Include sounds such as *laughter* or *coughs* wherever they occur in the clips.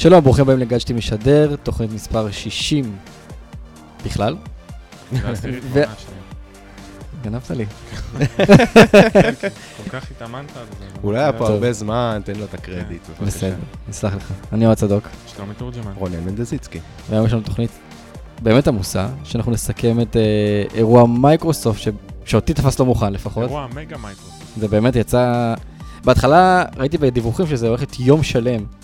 שלום, ברוכים הבאים לגאדג'טי משדר, תוכנית מספר 60 בכלל. *laughs* ו- גנבת לי. כל כך התאמנת על זה. אולי היה פה. הרבה זמן, תן לו את הקרדיט. בבקשה. בסדר, נסלח לך. אני אוהד צדוק, שלומי תורג'מן. רונן מנדזיצקי. והיום יש לנו תוכנית באמת עמוסה, שאנחנו נסכם את אה, אירוע מייקרוסופט, שאותי תפס לא מוכן לפחות. אירוע מגה מייקרוסופט. זה באמת יצא... בהתחלה ראיתי בדיווחים שזה הולך להיות יום שלם.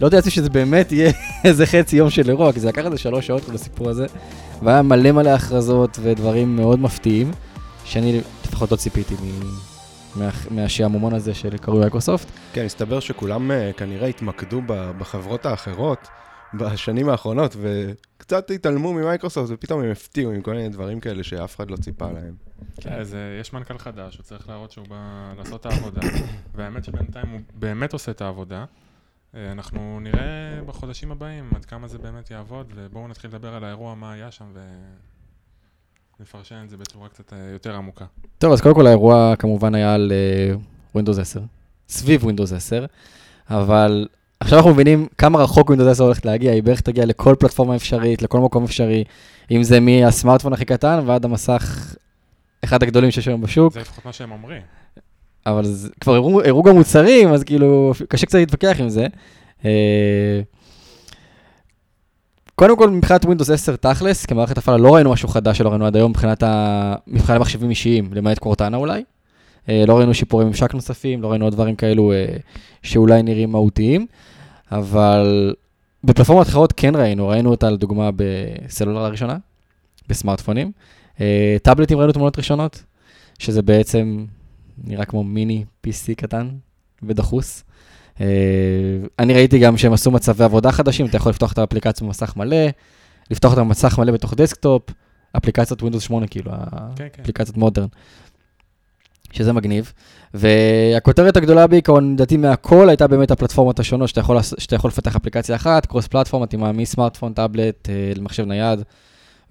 לא ידעתי שזה באמת יהיה *laughs* איזה חצי יום של אירוע, כי זה לקח איזה שלוש שעות כל הסיפור הזה. והיה מלא מלא הכרזות ודברים מאוד מפתיעים, שאני לפחות לא ציפיתי מ- מה- מהשעמומון הזה של קרוי מייקרוסופט. כן, הסתבר שכולם אה, כנראה התמקדו בחברות האחרות בשנים האחרונות, וקצת התעלמו ממייקרוסופט, ופתאום הם הפתיעו עם כל מיני דברים כאלה שאף אחד לא ציפה להם. אז אה, יש מנכ"ל חדש, הוא צריך להראות שהוא בא לעשות את העבודה, *coughs* והאמת שבינתיים הוא באמת עושה את העבודה. אה, אנחנו נראה בחודשים הבאים עד כמה זה באמת יעבוד, ובואו נתחיל לדבר על האירוע, מה היה שם, ונפרשן את זה בצורה קצת אה, יותר עמוקה. טוב, אז קודם כל האירוע כמובן היה על uh, Windows 10, סביב Windows 10, אבל עכשיו אנחנו מבינים כמה רחוק Windows 10 הולכת להגיע, היא בערך תגיע לכל פלטפורמה אפשרית, לכל מקום אפשרי, אם זה מהסמארטפון הכי קטן ועד המסך, אחד הגדולים שיש היום בשוק, זה לפחות מה שהם אומרים. אבל זה, כבר הראו, הראו גם מוצרים, אז כאילו, קשה קצת להתווכח עם זה. אה, קודם כל, מבחינת Windows 10 תכלס, כמערכת הפעלה לא ראינו משהו חדש שלא ראינו עד היום מבחינת, ה... מבחינת מחשבים אישיים, למעט קורטנה אולי. אה, לא ראינו שיפורי ממשק נוספים, לא ראינו עוד דברים כאלו אה, שאולי נראים מהותיים, אבל בפלטפורמות אחרות כן ראינו, ראינו אותה לדוגמה בסלולר הראשונה, בסמארטפונים. טאבלטים ראינו תמונות ראשונות, שזה בעצם נראה כמו מיני PC קטן ודחוס. Uh, אני ראיתי גם שהם עשו מצבי עבודה חדשים, אתה יכול לפתוח את האפליקציה במסך מלא, לפתוח אותה במסך מלא בתוך desktop, אפליקציית Windows 8 כאילו, כן, כן. אפליקציית Modern, שזה מגניב. והכותרת הגדולה בעיקרון, לדעתי מהכל, הייתה באמת הפלטפורמות השונות שאתה יכול, שאתה יכול לפתח אפליקציה אחת, cross platform, מתאימה מסמארטפון, טאבלט, למחשב נייד,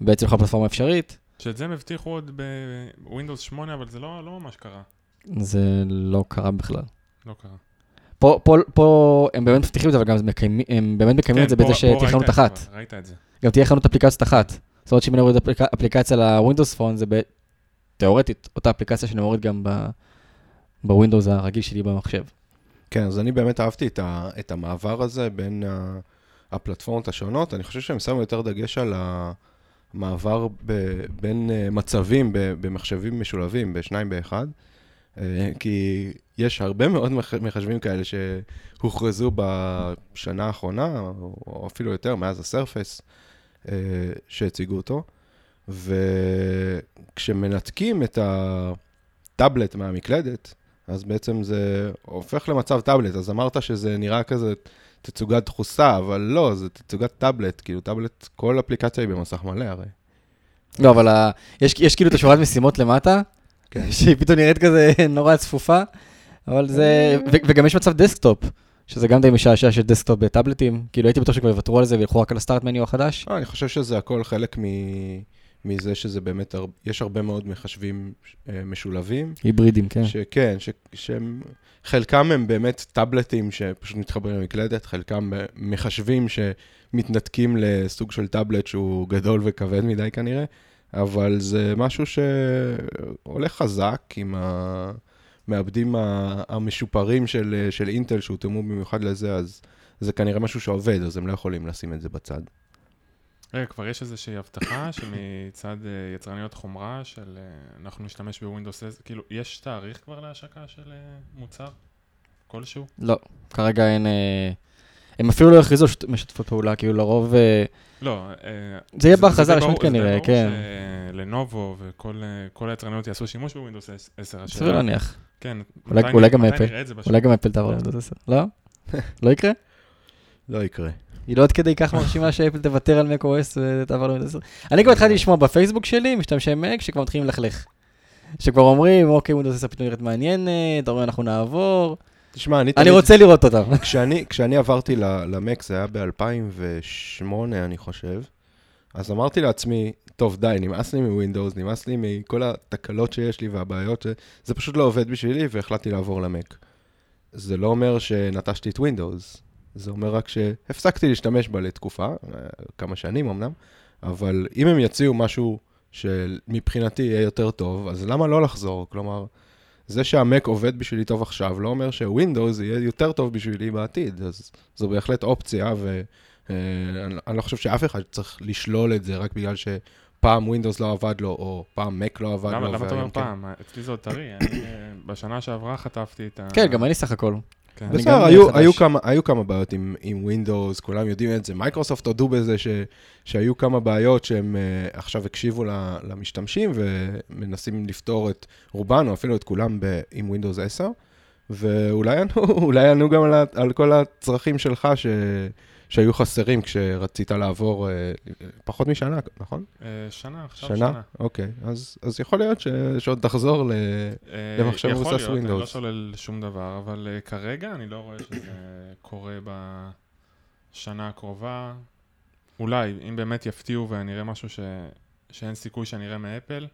בעצם לכל פלטפורמה אפשרית. שאת זה הם הבטיחו עוד ב Windows 8, אבל זה לא לא ממש קרה. זה לא קרה בכלל. לא קרה. פה, פה, פה הם באמת מבטיחים את זה, אבל גם מקיימים, הם באמת מקיימים את זה כן, בזה שתהיה חנות אחת. כבר, ראית את זה. גם תהיה חנות אפליקציות אחת. זאת אומרת שאם אני אוריד אפליק... אפליקציה ל Windows Phone, זה. תיאורטית אותה אפליקציה שאני מוריד גם ב... בווינדוס הרגיל שלי במחשב. כן, אז אני באמת אהבתי את, ה, את המעבר הזה בין ה, הפלטפורמות השונות. אני חושב שהם שמו יותר דגש על המעבר ב, בין אה, מצבים ב, במחשבים משולבים, בשניים באחד. אה, כי יש הרבה מאוד מח- מחשבים כאלה שהוכרזו בשנה האחרונה, או אפילו יותר, מאז הסרפס, אה, שהציגו אותו. וכשמנתקים את הטאבלט מהמקלדת, אז בעצם זה הופך למצב טאבלט. אז אמרת שזה נראה כזה תצוגת דחוסה, אבל לא, זה תצוגת טאבלט. כאילו, טאבלט, כל אפליקציה היא במסך מלא הרי. לא, אבל ה... יש, יש כאילו את השורת משימות למטה, כן. *laughs* שהיא פתאום נראית כזה נורא צפופה, אבל זה... ו... וגם יש מצב desktop, שזה גם די משעשע של desktop בטאבלטים. כאילו הייתי בטוח שכבר יוותרו על זה וילכו רק על ה start menu החדש. אה, אני חושב שזה הכל חלק מ... מזה שזה באמת, הר... יש הרבה מאוד מחשבים אה, משולבים. היברידים, כן. שכן, ש... שהם, חלקם הם באמת טאבלטים שפשוט מתחברים למקלדת, חלקם אה, מחשבים שמתנתקים לסוג של טאבלט שהוא גדול וכבד מדי כנראה, אבל זה משהו שהולך חזק עם המעבדים המשופרים של, של אינטל שהותאמו במיוחד לזה, אז זה כנראה משהו שעובד, אז הם לא יכולים לשים את זה בצד. רגע, כבר יש איזושהי הבטחה *coughs* שמצד אה, יצרניות חומרה של אה, אנחנו נשתמש בווינדוס 10, כאילו, יש תאריך כבר להשקה של אה, מוצר כלשהו? לא, כרגע אין... אה, הם אפילו לא הכריזו שת- משתפות פעולה, כאילו לרוב... אה, לא, אה, זה יהיה בהכרזה די כנראה, ברור כן. ש Lenovo וכל אה, כל היצרניות יעשו שימוש ב Windows 10. השאלה- סביר להניח. כן, אולי- גם אפל. אולי גם אפל תעבור לווינדוס 10. לא? לא יקרה? לא יקרה. היא לא עד כדי כך מרשימה שאפל תוותר על Mac OS ותעבור ל Windows 10. אני כבר התחלתי לשמוע בפייסבוק שלי, משתמשי Mac, שכבר מתחילים ללכלך. שכבר אומרים, אוקיי, Windows 10 פתאום נראית מעניינת, אומרים אנחנו נעבור. תשמע, אני אני רוצה לראות אותם. *laughs* כשאני, כשאני עברתי ל Mac, זה היה ב-2008, אני חושב, אז אמרתי לעצמי, טוב, די, נמאס לי מ Windows, נמאס לי מכל התקלות שיש לי והבעיות. זה פשוט לא עובד בשבילי, והחלטתי לעבור ל Mac. זה לא אומר שנטשתי את Windows. זה אומר רק שהפסקתי להשתמש בה לתקופה, כמה שנים אמנם, אבל אם הם יציעו משהו שמבחינתי יהיה יותר טוב, אז למה לא לחזור? כלומר, זה שה Mac עובד בשבילי טוב עכשיו, לא אומר ש Windows יהיה יותר טוב בשבילי בעתיד, אז זו בהחלט אופציה, ואני לא חושב שאף אחד צריך לשלול את זה רק בגלל שפעם Windows לא עבד לו, או פעם Mac לא עבד למה, לו. למה אתה אומר כן. פעם? אצלי זה עוד טרי. אני, אה, בשנה שעברה חטפתי את ה... כן, גם אני סך הכל. כן. בסדר, היו. היו, כמה, היו כמה בעיות עם, עם Windows, כולם יודעים את זה. מייקרוסופט הודו בזה ש, שהיו כמה בעיות שהם uh, עכשיו הקשיבו ל- למשתמשים ומנסים לפתור את רובן, או אפילו את כולם ב, עם Windows 10, ואולי יענו, *laughs* אולי יענו גם על, על כל הצרכים שלך ש, שהיו חסרים כשרצית לעבור uh, פחות משנה, נכון? אה, שנה, עכשיו שנה? שנה. אוקיי, אז, אז יכול להיות ש, שעוד תחזור ל... אה, למחשב מבוסס יכול להיות, אני. לא שולל שום דבר, אבל אה, כרגע אני לא רואה שזה קורה בשנה הקרובה. אולי, אם באמת יפתיעו ואני אראה משהו ש... שאין סיכוי שאני אראה מאפל,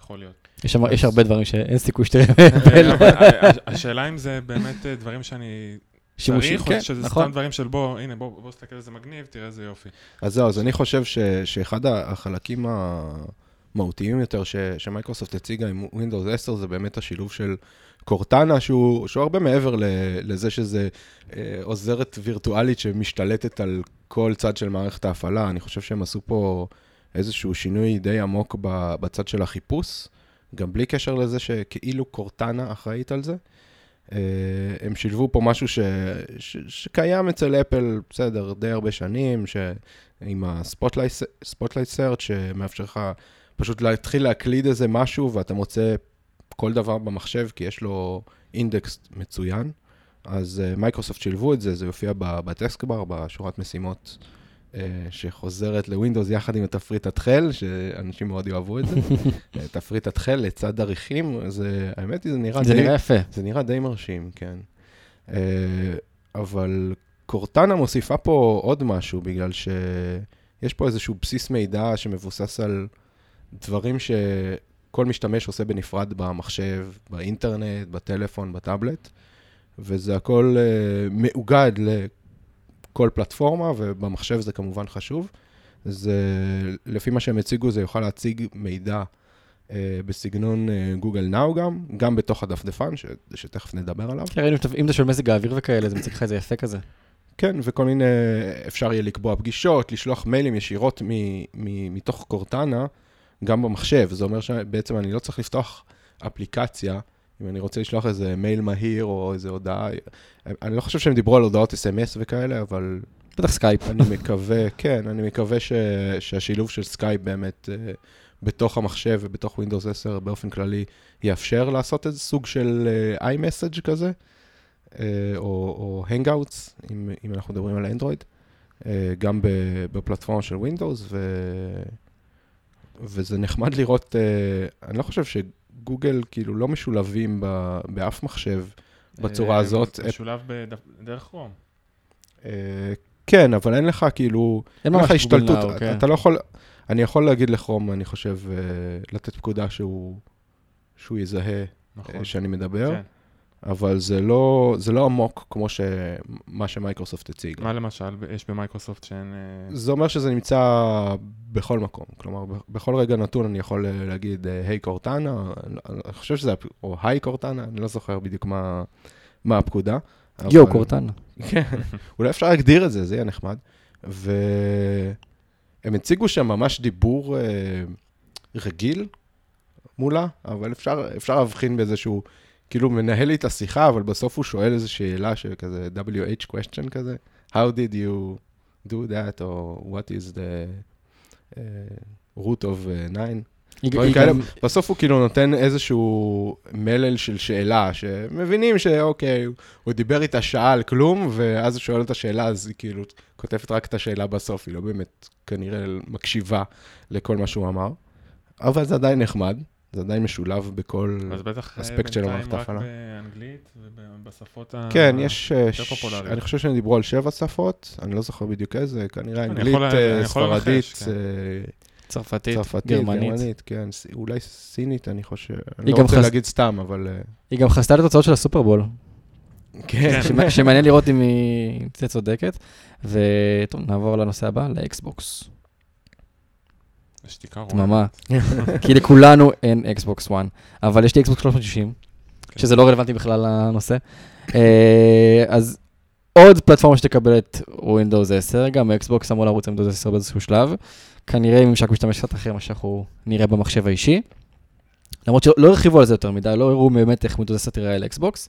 יכול להיות. יש הרבה דברים שאין סיכוי שתראה אה, מאפל. אה, השאלה אם זה באמת אה, דברים שאני שימושים, צריך, כן, או שזה נכון. סתם דברים של בוא, הנה, בוא בוא תסתכל איזה מגניב, תראה איזה יופי. אז זהו, אז אני חושב ש, שאחד החלקים המהותיים יותר ש, שמייקרוסופט הציגה עם Windows 10 זה באמת השילוב של קורטנה, שהוא, שהוא הרבה מעבר ל, לזה שזה אה, עוזרת וירטואלית שמשתלטת על כל צד של מערכת ההפעלה. אני חושב שהם עשו פה איזשהו שינוי די עמוק בצד של החיפוש, גם בלי קשר לזה שכאילו Cortana אחראית על זה. אה, הם שילבו פה משהו ש, ש, שקיים אצל אפל, בסדר, די הרבה שנים, ש, עם ה Spotlight search, שמאפשר לך פשוט להתחיל להקליד איזה משהו, ואתה מוצא כל דבר במחשב, כי יש לו אינדקס מצוין. אז uh, Microsoft שילבו את זה, זה יופיע ב taskbar, בשורת משימות שחוזרת לווינדוס יחד עם תפריט התכל, שאנשים מאוד יאהבו את זה. *laughs* אה, תפריט התכל לצד עריכים, זה, האמת היא, זה נראה זה די... נראה יפה. זה נראה די מרשים, כן. Uh, אבל קורטנה מוסיפה פה עוד משהו, בגלל שיש פה איזשהו בסיס מידע שמבוסס על דברים שכל משתמש עושה בנפרד במחשב, באינטרנט, בטלפון, בטאבלט, וזה הכל uh, מאוגד לכל פלטפורמה, ובמחשב זה כמובן חשוב. זה, לפי מה שהם הציגו, זה יוכל להציג מידע uh, בסגנון גוגל נאו גם, גם בתוך הדפדפן, ש, שתכף נדבר עליו. כן, ראינו, אם זה של מזג האוויר וכאלה, זה מציג לך איזה יפה כזה. כן, וכל מיני, אפשר יהיה לקבוע פגישות, לשלוח מיילים ישירות מ, מ, מתוך קורטנה, גם במחשב. זה אומר שבעצם אני לא צריך לפתוח אפליקציה, אם אני רוצה לשלוח איזה מייל מהיר או איזה הודעה. אני לא חושב שהם דיברו על הודעות SMS וכאלה, אבל בטח סקייפ. אני מקווה, כן, אני מקווה ש, שהשילוב של סקייפ באמת uh, בתוך המחשב ובתוך Windows 10 באופן כללי יאפשר לעשות איזה סוג של uh, iMessage כזה, uh, או, או Hangouts, אם, אם אנחנו מדברים על אנדרואיד, uh, גם בפלטפורמה של Windows, ו, וזה נחמד לראות, uh, אני לא חושב שגוגל כאילו לא משולבים ב, באף מחשב בצורה אה, הזאת. משולב בדף- דרך רום. אה, כן, אבל אין לך כאילו, אין לך גוגל השתלטות, כן. אתה לא יכול, אני יכול להגיד לכרום, אני חושב, אה, לתת פקודה שהוא, שהוא יזהה נכון. שאני מדבר, כן. אבל זה לא, זה לא עמוק כמו ש, מה שמייקרוסופט הציגה. מה למשל יש במייקרוסופט שאין... אה, זה אומר שזה נמצא בכל מקום, כלומר, בכל רגע נתון אני יכול אה, להגיד, אה, היי קורטנה, אני אני חושב שזה, או היי קורטנה, אני לא זוכר בדיוק מה, מה הפקודה. יואו, אבל- קורטנה. כן, *laughs* אולי אפשר להגדיר את זה, זה יהיה נחמד. והם הציגו שם ממש דיבור אה, רגיל מולה, אבל אפשר, אפשר להבחין באיזשהו, כאילו מנהל לי את השיחה, אבל בסוף הוא שואל איזו שאלה שכזה WH question כזה, How did you do that, או what is the uh, root of uh, nine? היא- דברים היא כאלה. גם- בסוף הוא כאילו נותן איזשהו מלל של שאלה, שמבינים שאוקיי, הוא דיבר איתה שעה על כלום, ואז הוא שואל את השאלה, אז היא כאילו כותבת רק את השאלה בסוף, היא לא באמת כנראה מקשיבה לכל מה שהוא אמר. אבל זה עדיין נחמד, זה עדיין משולב בכל... אז בטח אה, אספקט של המערכת בינתיים רק ההפעלה. באנגלית ובשפות ה... כן, יש... אה, ש- פופולריות. אני חושב שהם דיברו על שבע שפות, אני לא זוכר בדיוק איזה, כנראה אני אנגלית, יכול- אה, ספרדית, כן. צרפתית, צרפתית, גרמנית. גרמנית, כן, ס- אולי סינית, אני חושב. אני לא גם רוצה חס- להגיד סתם, אבל... היא גם חסתה את התוצאות של הסופרבול. כן. *laughs* שמע- שמעניין לראות אם היא תהיה צודקת. וטוב, נעבור לנושא הבא, לאקסבוקס. שתיקה רועמת. דממה. כי לכולנו אין אקסבוקס 1, אבל יש לי אקסבוקס 360, כן. שזה לא רלוונטי בכלל לנושא. אה, אז עוד פלטפורמה שתקבל את Windows 10, גם אקסבוקס אמור לרוץ עם Windows 10 באיזשהו שלב. כנראה עם ממשק משתמש קצת אחר ממה שאנחנו נראה במחשב האישי. למרות שלא לא הרחיבו על זה יותר מדי, לא הראו באמת איך Windows 10 תראה על אקסבוקס.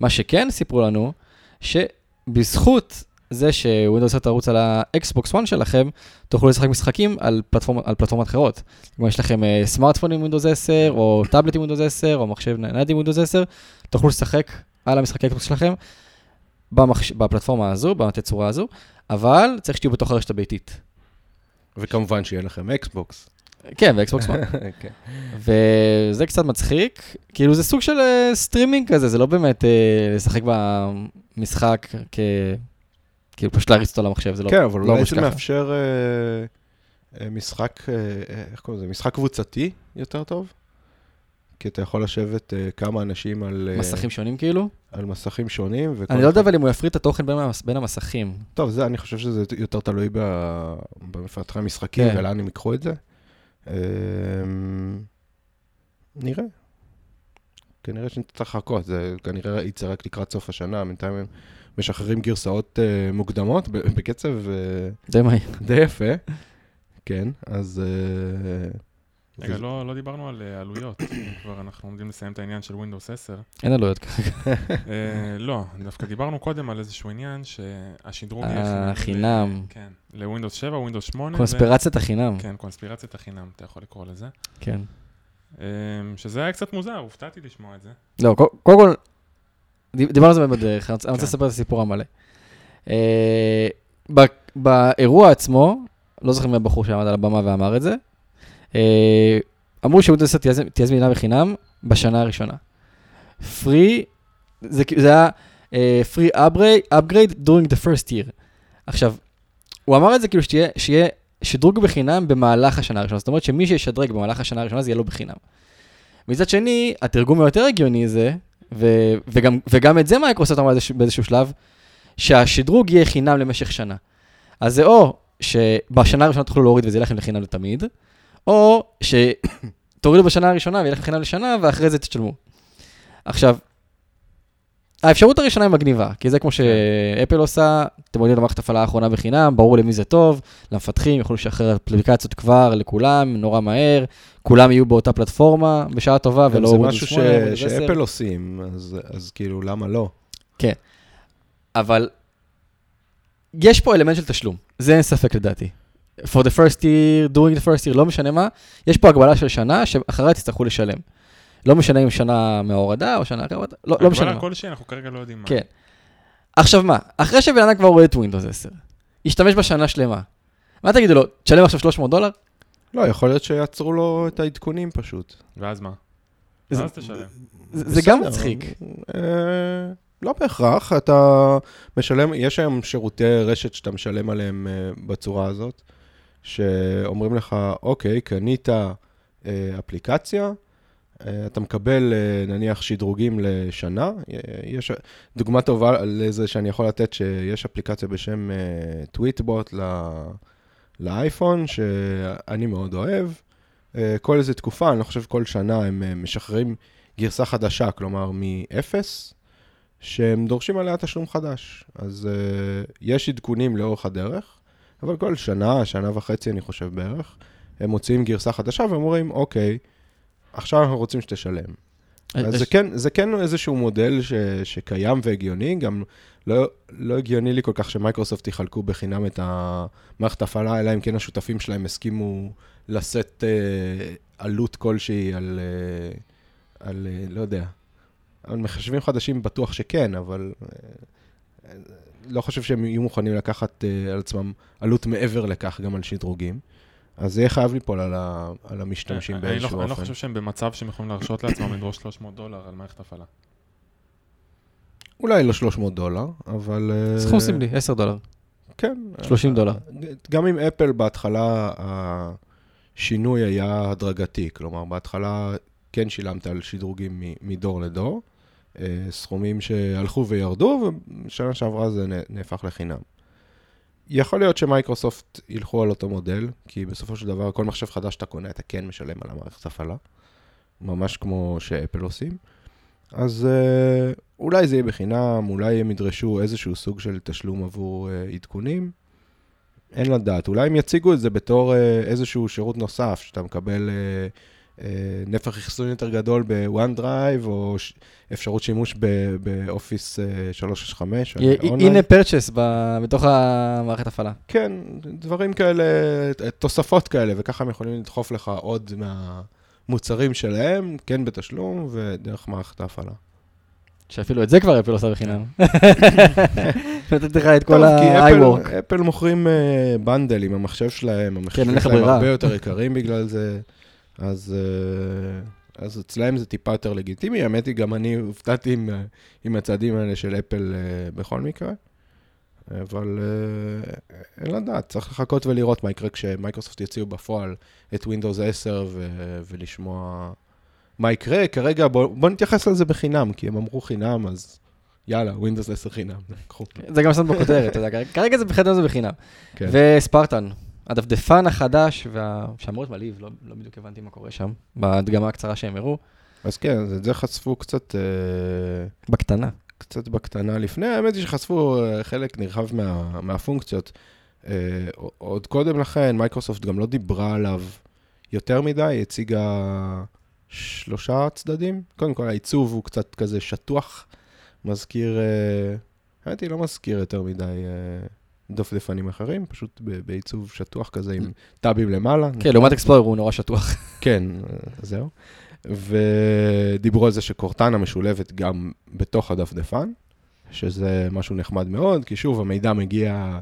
מה שכן סיפרו לנו, שבזכות זה ש-Windows 10 תרוץ על האקסבוקס 1 שלכם, תוכלו לשחק משחקים על, פלטפורמ, על פלטפורמות אחרות. כלומר, יש לכם אה, סמארטפון עם Windows 10, או טאבלט עם Windows 10, או מחשב נייד עם Windows 10, תוכלו לשחק על המשחקי אקסבוקס שלכם במחש... בפלטפורמה הזו, בתצורה הזו, אבל צריך שתהיו בתוך הרשת הביתית. וכמובן שיהיה לכם אקסבוקס. כן, ואקסבוקס 1. כן. *laughs* וזה קצת מצחיק, כאילו זה סוג של אה, סטרימינג כזה, זה לא באמת אה, לשחק במשחק כ... כאילו פשוט להריץ אותו למחשב, זה לא כן, אבל לא אולי זה. מאפשר אה, אה, משחק, אה, איך קוראים לזה? משחק קבוצתי יותר טוב? כי אתה יכול לשבת כמה אנשים על מסכים שונים כאילו? על מסכים שונים. אני לא יודע אבל אם הוא יפריד את התוכן בין המס- בין המסכים. טוב, זה, אני חושב שזה יותר תלוי ב- במפתחי המשחקים כן. ולאן הם ייקחו את זה. אה, נראה. כנראה שנצטרך לחכות, זה כנראה יצא רק לקראת סוף השנה, בינתיים הם משחררים גרסאות אה, מוקדמות ב- בקצב אה, די מהיר. די יפה. כן, אז... אה, רגע, זה- לא לא דיברנו על אה, עלויות, כבר אנחנו עומדים לסיים את העניין של Windows 10. אין עלויות כרגע. אה, לא, דווקא דיברנו קודם על איזשהו עניין שהשדרוג יהיה חינם. ל- כן, ל-Windows 7, Windows 8. ו- קונספירציית החינם. כן, קונספירציית החינם, אתה יכול לקרוא לזה. כן. אה, שזה היה קצת מוזר, הופתעתי לשמוע את זה. לא, קו- קודם כל, דיברנו על זה בדרך, אני רוצה- כן. לספר את הסיפור המלא. אה, באירוע עצמו, לא זוכר מי הבחור שעמד על הבמה ואמר את זה, אה, אמרו 10 תהיה זמינה בחינם בשנה הראשונה. פרי, זה היה אה, free upgrade, upgrade during the first year. עכשיו, הוא אמר את זה כאילו שתהיה, שיהיה שדרוג בחינם במהלך השנה הראשונה, זאת אומרת שמי שישדרג במהלך השנה הראשונה זה יהיה לו בחינם. מצד שני, התרגום היותר הגיוני זה, ו- וגם, וגם את זה מייקרוסופט אמרה באיזשהו- שלב, שהשדרוג יהיה חינם למשך שנה. אז זה או שבשנה הראשונה תוכלו להוריד וזה לכם לחינם לתמיד, או שתורידו בשנה הראשונה ויהיה לכם חינם לשנה, ואחרי זה תשלמו. עכשיו, האפשרות הראשונה היא מגניבה, כי זה כמו שאפל עושה, אתם מורידים למערכת הפעלה האחרונה בחינם, ברור למי זה טוב, למפתחים, יוכלו לשחרר אפליקציות כבר לכולם, נורא מהר, כולם יהיו באותה פלטפורמה, בשעה טובה, ולא זה Windows משהו ש- 8, Windows 10. שאפל עושים, אז אז כאילו, למה לא? אבל יש פה אלמנט של תשלום, זה אין ספק לדעתי. For the first year, doing the first year, לא משנה מה, יש פה הגבלה של שנה שאחריה תצטרכו לשלם. לא משנה אם שנה מההורדה או שנה אחרת, לא, לא משנה הגבלה. כלשהי, אנחנו כרגע לא יודעים מה. כן. עכשיו מה, אחרי שבן אדם כבר רואה את Windows 10, ישתמש בשנה שלמה, מה תגידו לו, תשלם עכשיו 300 דולר? לא, יכול להיות שיעצרו לו את העדכונים פשוט. ואז מה? זה- ואז תשלם. זה זה גם מצחיק. אה, לא בהכרח, אתה משלם, יש היום שירותי רשת שאתה משלם עליהם אה, בצורה הזאת, שאומרים לך, אוקיי, קנית אה, אפליקציה, אתה מקבל אה, נניח שדרוגים לשנה. אה, יש דוגמה טובה לזה שאני יכול לתת, שיש אפליקציה בשם טוויטבוט לאייפון, שאני מאוד אוהב. אה, כל איזה תקופה, אני לא חושב כל שנה, הם אה, משחררים גרסה חדשה, כלומר מ-0, שהם דורשים עליה תשלום חדש. אז יש עדכונים לאורך הדרך, אבל כל שנה, שנה וחצי, אני חושב בערך, הם מוציאים גרסה חדשה ואומרים, אוקיי, עכשיו אנחנו רוצים שתשלם. אז זה כן, זה כן איזשהו מודל ש, שקיים והגיוני, גם לא, לא הגיוני לי כל כך שמייקרוסופט יחלקו בחינם את המערכת ההפעלה, אלא אם כן השותפים שלהם הסכימו לשאת אה, עלות כלשהי על, אה, על, אה, לא יודע, על מחשבים חדשים בטוח שכן, אבל אה, אה, לא חושב שהם יהיו מוכנים לקחת אה, על עצמם עלות מעבר לכך גם על שדרוגים. אז זה יהיה חייב ליפול על, ה, על המשתמשים אני לא- באיזשהו אני לא אופן. חושב שהם במצב שהם יכולים להרשות לעצמם לדרוש 300 דולר על מערכת הפעלה. אולי לא 300 דולר, אבל... אה, סכום סמלי, 10 דולר. כן. 30 דולר. גם עם אפל בהתחלה השינוי היה הדרגתי, כלומר בהתחלה כן שילמת על שדרוגים מדור לדור, אה, סכומים שהלכו וירדו, ובשנה שעברה זה נהפך לחינם. יכול להיות שמייקרוסופט ילכו על אותו מודל, כי בסופו של דבר כל מחשב חדש שאתה קונה, אתה כן משלם על המערכת הפעלה, ממש כמו שאפל עושים. אז אה, אולי זה יהיה בחינם, אולי הם ידרשו איזשהו סוג של תשלום עבור אה, עדכונים. אין לדעת, אולי הם יציגו את זה בתור אה, איזשהו שירות נוסף, שאתה מקבל אה, נפח אחסון יותר גדול ב-OneDrive, או ש- אפשרות שימוש באופיס אה, 365, י- אונליין. הנה purchase בתוך המערכת הפעלה. כן, דברים כאלה, תוספות כאלה, וככה הם יכולים לדחוף לך עוד מהמוצרים שלהם, כן בתשלום ודרך מערכת ההפעלה. שאפילו את זה כבר אפל עושה בחינם. *laughs* נותנת לך את כל ה-iWork. אפל, מוכרים bundle עם המחשב שלהם, המחשבים אין לך שלהם. הרבה יותר יקרים בגלל זה, אז, uh, אז אצלהם זה טיפה יותר לגיטימי. האמת היא, גם אני הופתעתי עם, אה, עם הצעדים האלה של אפל uh, בכל מקרה, אבל uh, אין לדעת, צריך לחכות ולראות מה יקרה כשמייקרוסופט יציעו בפועל את Windows 10 ו, ולשמוע מה יקרה. כרגע בוא, בוא נתייחס לזה בחינם, כי הם אמרו חינם, אז יאללה, Windows 10 חינם, *laughs* קחו. זה גם שם בכותרת, אתה יודע, כרגע- זה בחינם זה בחינם. כן. וספרטן, הדפדפן החדש, וה- שאמור להיות מלהיב, לא לא בדיוק הבנתי מה קורה שם, בהדגמה הקצרה שהם הראו, אז כן, את זה חשפו קצת, אה, בקטנה. קצת בקטנה לפני, האמת היא שחשפו אה, חלק נרחב מה, מהפונקציות. אה, עוד קודם לכן, מייקרוסופט גם לא דיברה עליו יותר מדי, היא הציגה שלושה צדדים. קודם כל, העיצוב הוא קצת כזה שטוח, מזכיר, אה, האמת היא לא מזכיר יותר מדי אה, דפדפנים אחרים, פשוט בעיצוב שטוח כזה עם טאבים למעלה. כן, לעומת אקספלורר הוא נורא שטוח. *laughs* כן, זהו. ודיברו על זה שקורטנה משולבת גם בתוך הדפדפן, שזה משהו נחמד מאוד, כי שוב, המידע מגיע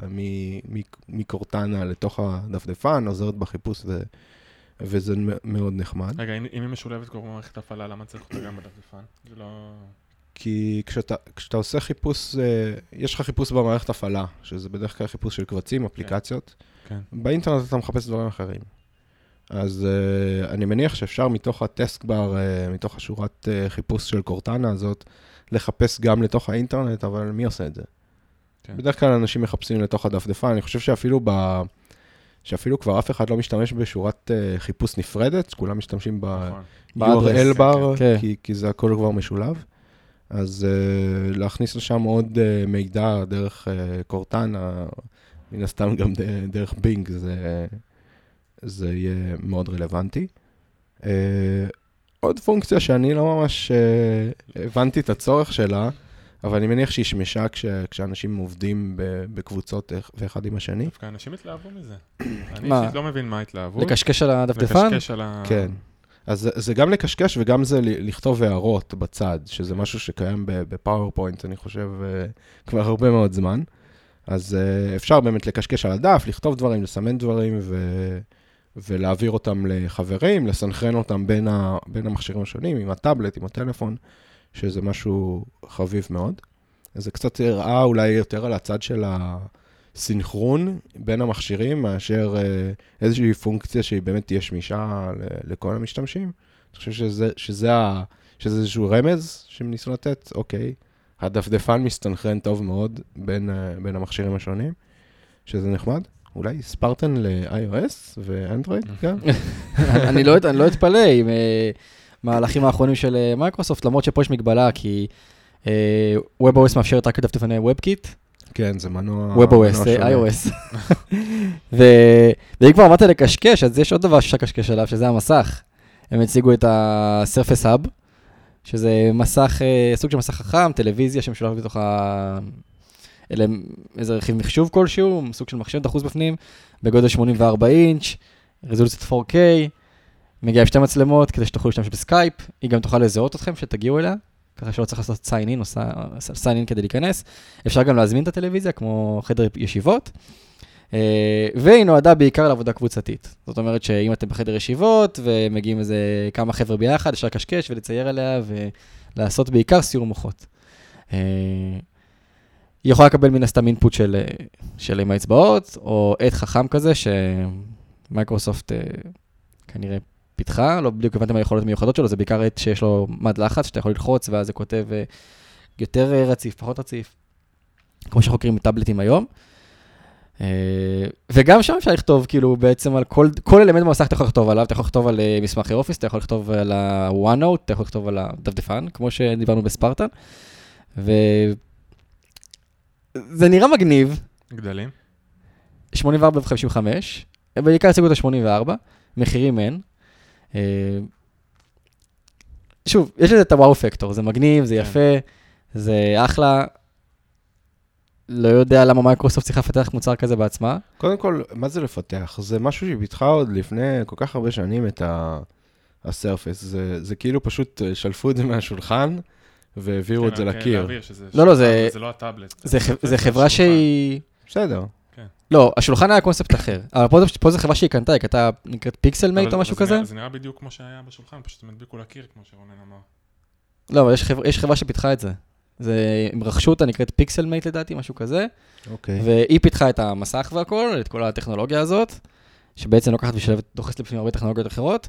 מקורטנה לתוך הדפדפן, עוזרת בחיפוש, ו- וזה מאוד נחמד. רגע, אם היא משולבת כבר במערכת הפעלה, למה צריך אותה גם בדפדפן? זה לא... כי כשאתה, כשאתה עושה חיפוש, אה, יש לך חיפוש במערכת הפעלה, שזה בדרך כלל חיפוש של קבצים, אפליקציות. כן. באינטרנט אתה מחפש דברים אחרים. אז uh, אני מניח שאפשר מתוך הטסק בר, uh, מתוך השורת uh, חיפוש של קורטנה הזאת, לחפש גם לתוך האינטרנט, אבל מי עושה את זה? כן. בדרך כלל אנשים מחפשים לתוך הדפדפן, אני חושב שאפילו ב... שאפילו כבר אף אחד לא משתמש בשורת uh, חיפוש נפרדת, כולם משתמשים נכון. ב-URL בר, כן. כי, כי זה הכל כבר משולב. אז uh, להכניס לשם עוד uh, מידע דרך uh, קורטנה, מן הסתם גם דרך בינג, זה, זה יהיה מאוד רלוונטי. Uh, עוד פונקציה שאני לא ממש uh, הבנתי את הצורך שלה, אבל אני מניח שהיא שמשה כש, כשאנשים עובדים ב, בקבוצות אחד- ואחד עם השני. דווקא אנשים התלהבו מזה. *coughs* אני? אישית לא מבין מה התלהבו. לקשקש על הדפדפן? לקשקש על ה... כן. אז זה- גם לקשקש וגם זה לכתוב הערות בצד, שזה משהו שקיים בפאורפוינט, אני חושב, אה, כבר הרבה מאוד זמן. אז אה, אפשר באמת לקשקש על הדף, לכתוב דברים, לסמן דברים ו... ולהעביר אותם לחברים, לסנכרן אותם בין, ה... בין המכשירים השונים, עם הטאבלט, עם הטלפון, שזה משהו חביב מאוד. אז זה קצת הראה אולי יותר על הצד של הסינכרון בין המכשירים, מאשר אה, איזושהי פונקציה שהיא באמת תהיה שמישה לכל המשתמשים. אני חושב שזה, שזה, ה, שזה איזשהו רמז שהם ניסו לתת, אוקיי, הדפדפן מסתנכרן טוב מאוד בין, אה, בין המכשירים השונים, שזה נחמד. אולי ספרטן ל-iOS ואנדרואיד *laughs* גם? אני לא- אני לא אתפלא עם אה, מהלכים האחרונים של אה, מייקרוסופט, למרות שפה יש מגבלה, כי אה, WebOS מאפשרת רק לדפדפני WebKit, כן, זה מנוע... WebOS, iOS. *laughs* ואם כבר אמרת לקשקש, אז יש עוד דבר שאפשר לקשקש עליו, שזה המסך. הם הציגו את ה-Surface Hub, שזה מסך, אה, סוג של מסך חכם, טלוויזיה שמשולב בתוך ה... אלה איזה רכיב מחשוב כלשהו, סוג של מחשב דחוס בפנים, בגודל 84 אינץ', רזולוציית 4K, מגיעה עם שתי מצלמות כדי שתוכלו להשתמש בסקייפ, היא גם תוכל לזהות אתכם כשתגיעו אליה, ככה שלא צריך לעשות sign in או sign in כדי להיכנס. אפשר גם להזמין את הטלוויזיה כמו חדר ישיבות, אה, והיא נועדה בעיקר לעבודה קבוצתית. זאת אומרת שאם אתם בחדר ישיבות ומגיעים איזה כמה חבר'ה ביחד, אפשר לקשקש ולצייר עליה ולעשות בעיקר סיור מוחות. אה, היא יכולה לקבל מן הסתם אינפוט של, אה, של עם האצבעות, או עט חכם כזה, שמייקרוסופט אה, כנראה פיתחה, לא בדיוק הבנתי מה היכולות המיוחדות שלו, זה בעיקר את שיש לו מד לחץ, שאתה יכול ללחוץ, ואז זה כותב אה, יותר אה, רציף, פחות רציף, כמו שחוקרים מטאבלטים היום. אה, וגם שם אפשר לכתוב, כאילו, בעצם על כל, כל אלמנט במסך אתה יכול לכתוב עליו, אתה יכול לכתוב על מסמכי אופיס, אתה יכול לכתוב על ה-OneNote, אתה יכול לכתוב על הדפדפן, כמו שדיברנו בספרטן. וזה נראה מגניב, גדלים? 84 ו-55, בעיקר הציגו את ה-84, מחירים אין. אה, שוב, יש לזה את הוואו פקטור, זה מגניב, זה כן. יפה, זה אחלה. לא יודע למה מייקרוסופט צריכה לפתח מוצר כזה בעצמה. קודם כל, מה זה לפתח? זה משהו שהיא פיתחה עוד לפני כל כך הרבה שנים את ה- הסרפס. זה, זה כאילו פשוט אה, שלפו את זה מהשולחן והעבירו כן, את זה רק לקיר. להבהיר שזה לא, לא, זה- זה לא הטאבלט. זה, זה השולחן. חברה שהיא... בסדר. לא, השולחן היה קונספט אחר. אבל פה, פה זו חברה שהיא קנתה, היא קנתה, נקראת פיקסל מייט או משהו זה כזה? נראה- זה נראה בדיוק כמו שהיה בשולחן, פשוט הם הדביקו לקיר, כמו שרונן אמר. לא, אבל יש חברה, יש חברה שפיתחה את זה. זה, הם רכשו אותה, נקראת פיקסל מייט לדעתי, משהו כזה. אוקיי. והיא פיתחה את המסך והכל, את כל הטכנולוגיה הזאת, שבעצם לוקחת ושלבת, דוחסת לפעמים הרבה טכנולוגיות אחרות,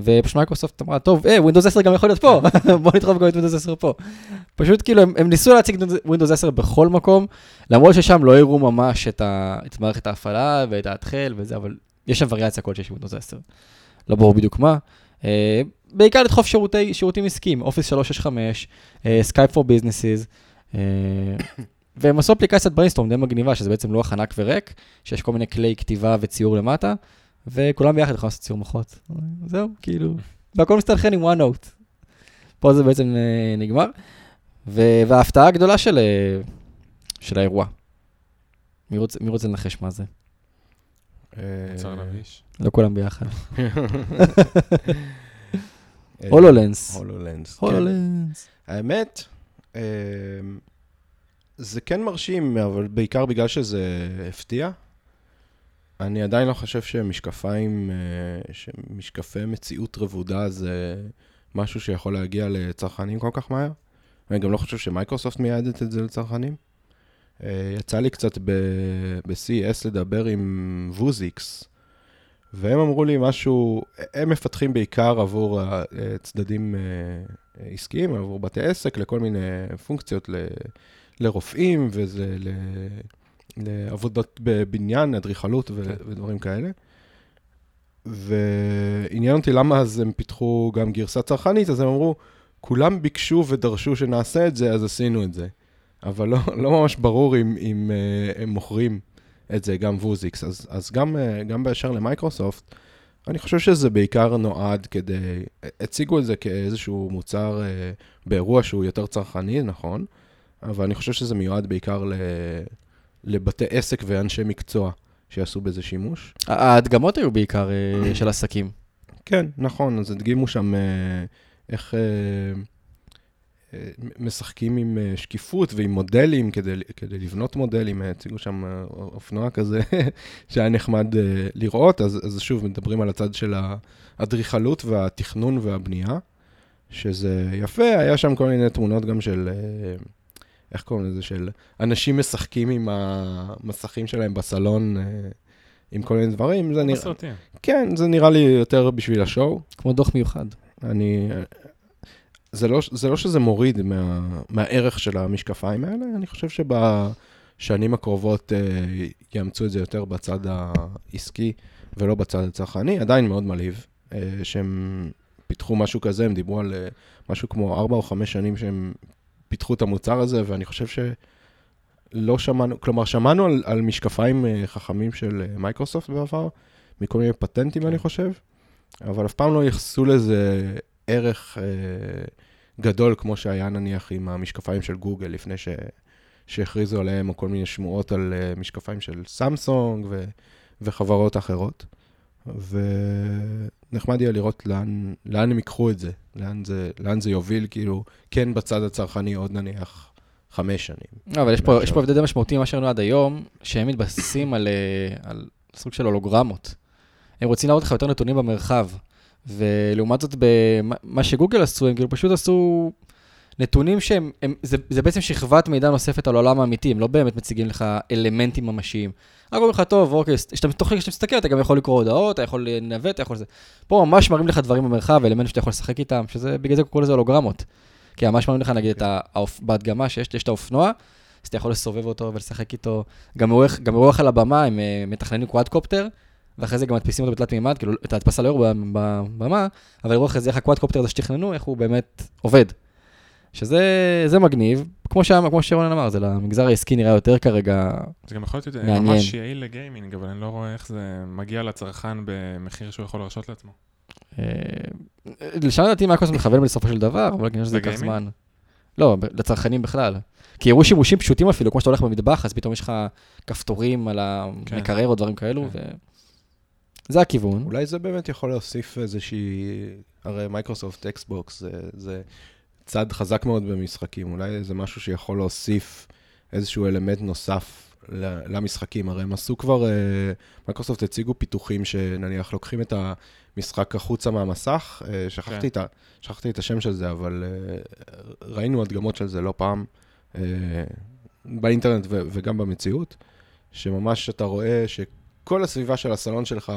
ופשוט מייקרוסופט אמרה, טוב, אה, Windows 10 גם יכול להיות פה, *laughs* בוא נדחוף גם את Windows 10 פה. פשוט כאילו, הם, הם ניסו להציג Windows 10 בכל מקום, למרות ששם לא הראו ממש את, ה, את מערכת ההפעלה ואת ההתחל וזה, אבל יש שם וריאציה כלשהי של Windows 10. לא ברור בדיוק מה. אה, בעיקר לדחוף שירותי, שירותים עסקיים, Office 365, Skype for Business, והם עשו אפליקציית brainstorm די מגניבה, שזה בעצם לוח ענק וריק, שיש כל מיני כלי כתיבה וציור למטה, וכולם ביחד יכולים לעשות ציור מוחות. זהו, כאילו, והכל מסתנכרן עם OneNote. פה זה בעצם אה, נגמר. ו- וההפתעה הגדולה של, אה, של האירוע. מי רוצה, מי רוצה לנחש מה זה? אה. לא כולם ביחד. הולולנס. הולולנס. הולולנס. האמת, זה כן מרשים, אבל בעיקר בגלל שזה הפתיע. אני עדיין לא חושב שמשקפיים, אה, שמשקפי מציאות רבודה זה משהו שיכול להגיע לצרכנים כל כך מהר. אני גם לא חושב שמייקרוסופט מייעדת את זה לצרכנים. אה, יצא לי קצת ב-CES לדבר עם ווזיקס, והם אמרו לי משהו, הם מפתחים בעיקר עבור הצדדים אה, עסקיים, עבור בתי עסק, לכל מיני פונקציות ל- לרופאים, וזה ל... לעבודות בבניין, אדריכלות ו- כן. ודברים כאלה. ועניין אותי למה אז הם פיתחו גם גרסה צרכנית, אז הם אמרו, כולם ביקשו ודרשו שנעשה את זה, אז עשינו את זה. אבל לא, לא ממש ברור אם, אם uh, הם מוכרים את זה, גם ווזיקס. אז, אז גם, uh, גם באשר למייקרוסופט, אני חושב שזה בעיקר נועד כדי, הציגו את זה כאיזשהו מוצר uh, באירוע שהוא יותר צרכני, נכון, אבל אני חושב שזה מיועד בעיקר ל, לבתי עסק ואנשי מקצוע שיעשו בזה שימוש. ההדגמות היו בעיקר אה, של עסקים. כן, נכון, אז הדגימו שם אה, איך אה, אה, משחקים עם אה, שקיפות ועם מודלים כדי, כדי לבנות מודלים, הציגו שם אה, אופנוע כזה *laughs* שהיה נחמד אה, לראות, אז, אז שוב, מדברים על הצד של האדריכלות והתכנון והבנייה, שזה יפה, היה שם כל מיני תמונות גם של... איך קוראים לזה? של אנשים משחקים עם המסכים שלהם בסלון, עם כל מיני דברים. זה נראה... בסרטים. כן, זה נראה לי יותר בשביל השואו. כמו דוח מיוחד. אני... זה לא, זה לא שזה מוריד מה, מהערך של המשקפיים האלה, אני חושב שבשנים הקרובות אה, יאמצו את זה יותר בצד העסקי ולא בצד הצרכני. עדיין מאוד מלהיב אה, שהם פיתחו משהו כזה, הם דיברו על אה, משהו כמו ארבע או חמש שנים שהם פיתחו את המוצר הזה, ואני חושב שלא שמענו, כלומר, שמענו על, על משקפיים אה, חכמים של אה, מייקרוסופט בעבר, מכל מיני פטנטים, אני חושב, אבל אף פעם לא ייחסו לזה ערך אה, גדול, כמו שהיה נניח עם המשקפיים של גוגל, לפני ש, שהכריזו עליהם, או כל מיני שמועות על אה, משקפיים של סמסונג ו, וחברות אחרות. ונחמד יהיה לראות לאן, לאן הם ייקחו את זה, לאן זה, לאן זה יוביל, כאילו, כן בצד הצרכני עוד נניח חמש שנים. לא, אבל יש פה. יש פה הבדל משמעותי ממה שראינו עד היום, שהם מתבססים על, אה, על סוג של הולוגרמות. הם רוצים להראות לך יותר נתונים במרחב, ולעומת זאת, במה- מה שגוגל עשו, הם כאילו פשוט עשו, נתונים שהם, הם, זה, זה בעצם שכבת מידע נוספת על העולם האמיתי, הם לא באמת מציגים לך אלמנטים ממשיים. רק אומרים לך, טוב, אוקיי, שאתה, תוך כדי שאתה מסתכל, אתה גם יכול לקרוא הודעות, אתה יכול לנווט, אתה יכול זה. פה ממש מראים לך דברים במרחב, אלמנטים שאתה יכול לשחק איתם, שזה, בגלל זה קוראים לזה הולוגרמות. כי ממש מראים לך, נגיד, את האופ, בהדגמה שיש, יש את האופנוע, אז אתה יכול לסובב אותו ולשחק איתו. גם אירוח, גם אירוח על הבמה, הם אה, מתכננים קוואדקופטר, ואחרי זה גם מדפיסים אותו בתלת מימד, כאילו, את ההדפסה לא יראו בבמה, אבל אירוח אחרי זה איך הקוואדקופטר הזה שתכננו, איך הוא באמת עובד. שזה מגניב, כמו, ש... כמו שרונן אמר, זה למגזר העסקי נראה יותר כרגע זה גם יכול להיות מעניין. ממש יעיל ל gaming, אבל אני לא רואה איך זה מגיע לצרכן במחיר שהוא יכול להרשות לעצמו. אה, לשם לדעתי מייקרוסופט מכוון בסופו של דבר, אבל כנראה שזה ייקח? זמן. לא, לצרכנים בכלל. כי הראו שימושים פשוטים אפילו, כמו שאתה הולך במטבח, אז פתאום יש לך כפתורים על המקרר או דברים כאלו, וזה הכיוון. אולי זה באמת יכול להוסיף איזושהי... הרי מייקרוסופט אקסבוקס זה, זה צד חזק מאוד במשחקים, אולי זה משהו שיכול להוסיף איזשהו אלמנט נוסף למשחקים. הרי הם עשו כבר, אה, מייקרוסופט הציגו פיתוחים שנניח לוקחים את המשחק החוצה מהמסך, אה, שכחתי, כן. את, ה- שכחתי את השם של זה, אבל אה, ראינו הדגמות של זה לא פעם אה, באינטרנט ו- וגם במציאות, שממש אתה רואה שכל הסביבה של הסלון שלך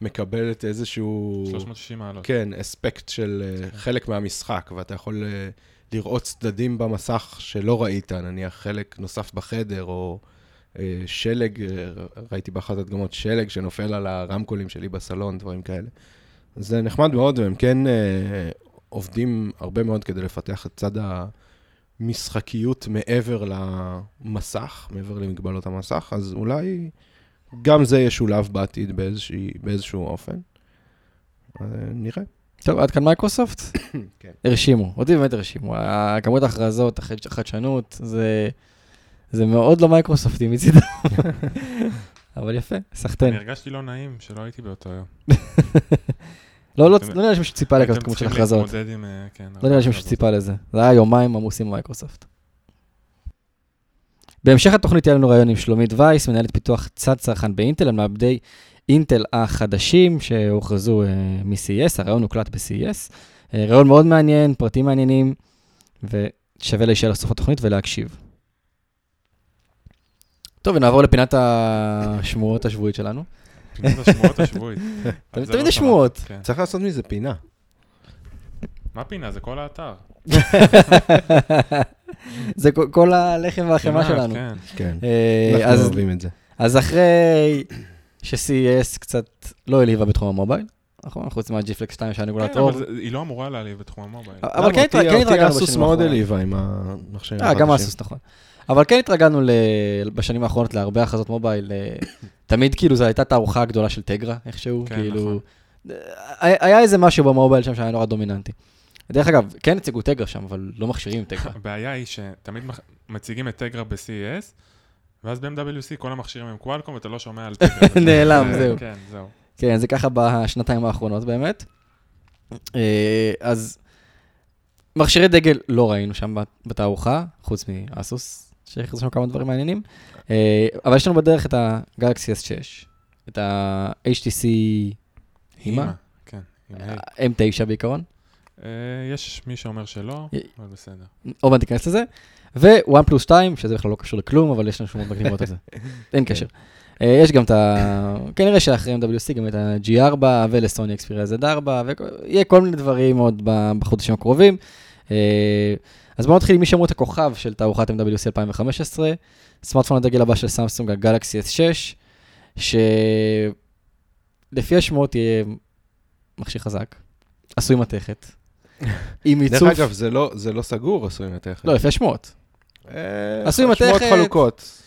מקבלת איזשהו... 360 מעלות. כן, אספקט של אה, חלק מהמשחק, ואתה יכול אה, לראות צדדים במסך שלא ראית, נניח חלק נוסף בחדר, או אה, שלג, ראיתי באחת הדגמות שלג שנופל על הרמקולים שלי בסלון, דברים כאלה. זה נחמד מאוד, והם כן עובדים הרבה מאוד כדי לפתח את צד המשחקיות מעבר למסך, מעבר למגבלות המסך, אז אולי גם זה ישולב בעתיד באיזושהי, באיזשהו אופן. אה, נראה. טוב, עד כאן מייקרוסופט? *coughs* כן. הרשימו, אותי באמת הרשימו. כמות ההכרזות, החד- החדשנות, זה, זה מאוד לא מייקרוסופטי מצידם. *laughs* אבל יפה, סחטיין. אני הרגשתי לא נעים שלא הייתי באותו יום. *laughs* לא, לא לא נראה לי שמישהו ציפה לכזאת כמות של הכרזות. אה, כן, לא נראה לי שמישהו הכרזות. ציפה לזה. זה היה יומיים עמוסים במייקרוסופט. בהמשך התוכנית יהיה לנו ראיון עם שלומית וייס, מנהלת פיתוח צד צרכן באינטל, על מעבדי אינטל החדשים שהוכרזו אה, מ-CES, הראיון הוקלט ב-CES. אה, ראיון מאוד מעניין, פרטים מעניינים, ושווה להישאר לסוף התוכנית ולהקשיב. טוב, ונעבור לפינת השמועות השבועית שלנו. פינת השמועות השבועית. *laughs* על תמיד לא יש. שמועות. כן. צריך לעשות מזה פינה. מה פינה? זה כל האתר. *laughs* *laughs* זה כל- כל הלחם והחמאה כמעט, שלנו. כן. כן, אה, אנחנו אז אוהבים את זה. אז אחרי ש-CES קצת לא העליבה בתחום המובייל, נכון? חוץ מהג'יפלקס 2 שהיה נגולת כן, אור. אבל זה- היא לא אמורה להעליב בתחום המובייל. אבל כן התרג- כן אותי התרגלנו בשנים מאוד האחרונות. העליבה עם המכשירים אה, גם החדשים. אסוס, נכון. אבל כן התרגלנו ל- בשנים האחרונות להרבה הכרזות מובייל. אה, תמיד כאילו זו הייתה תערוכה גדולה של טגרה, איכשהו, כן, כאילו... נכון. אה, היה איזה משהו במובייל שם שהיה נורא דומיננטי. דרך אגב, כן הציגו טגרה שם, אבל לא מכשירים טגרה. *laughs* הבעיה היא שתמיד מציגים את טגרה ב-CES, ואז ב-MWC כל המכשירים הם קוואלקום ואתה לא שומע על טגרה. *laughs* נעלם, זה- זהו. כן, זהו. כן, זה ככה בשנתיים האחרונות באמת. אה, אז מכשירי דגל לא ראינו שם בת- בתערוכה, חוץ מאסוס, שהכריזו שם כמה דברים מעניינים. אה, אבל יש לנו בדרך את הגלקסי S6, את ה-HTC הימה, כן, היי. M9 בעיקרון, אה, יש מי שאומר שלא, אה, אבל בסדר. עוד מעט ניכנס לזה, ו-One פלוס 2, שזה בכלל לא קשור לכלום, אבל יש לנו שמות מגניבות על זה. *laughs* אין קשר. אה, יש גם את ה... כנראה שאחרי MWC גם את ה-G4 ולסוני אקספיריה Z4, ויהיה כל מיני דברים עוד בחודשים הקרובים. אה, אז בואו נתחיל עם מי שאמרו את הכוכב של תערוכת MWC 2015, סמארטפון הדגל הבא של סמסונג, הגלקסי S6, שלפי השמועות יהיה מכשיר חזק, עשוי מתכת, עם דרך עיצוב... אגב, זה לא- זה לא סגור, עשוי מתכת. לא, לפי השמועות. אה, עשוי שמועות מתכת. חלוקות.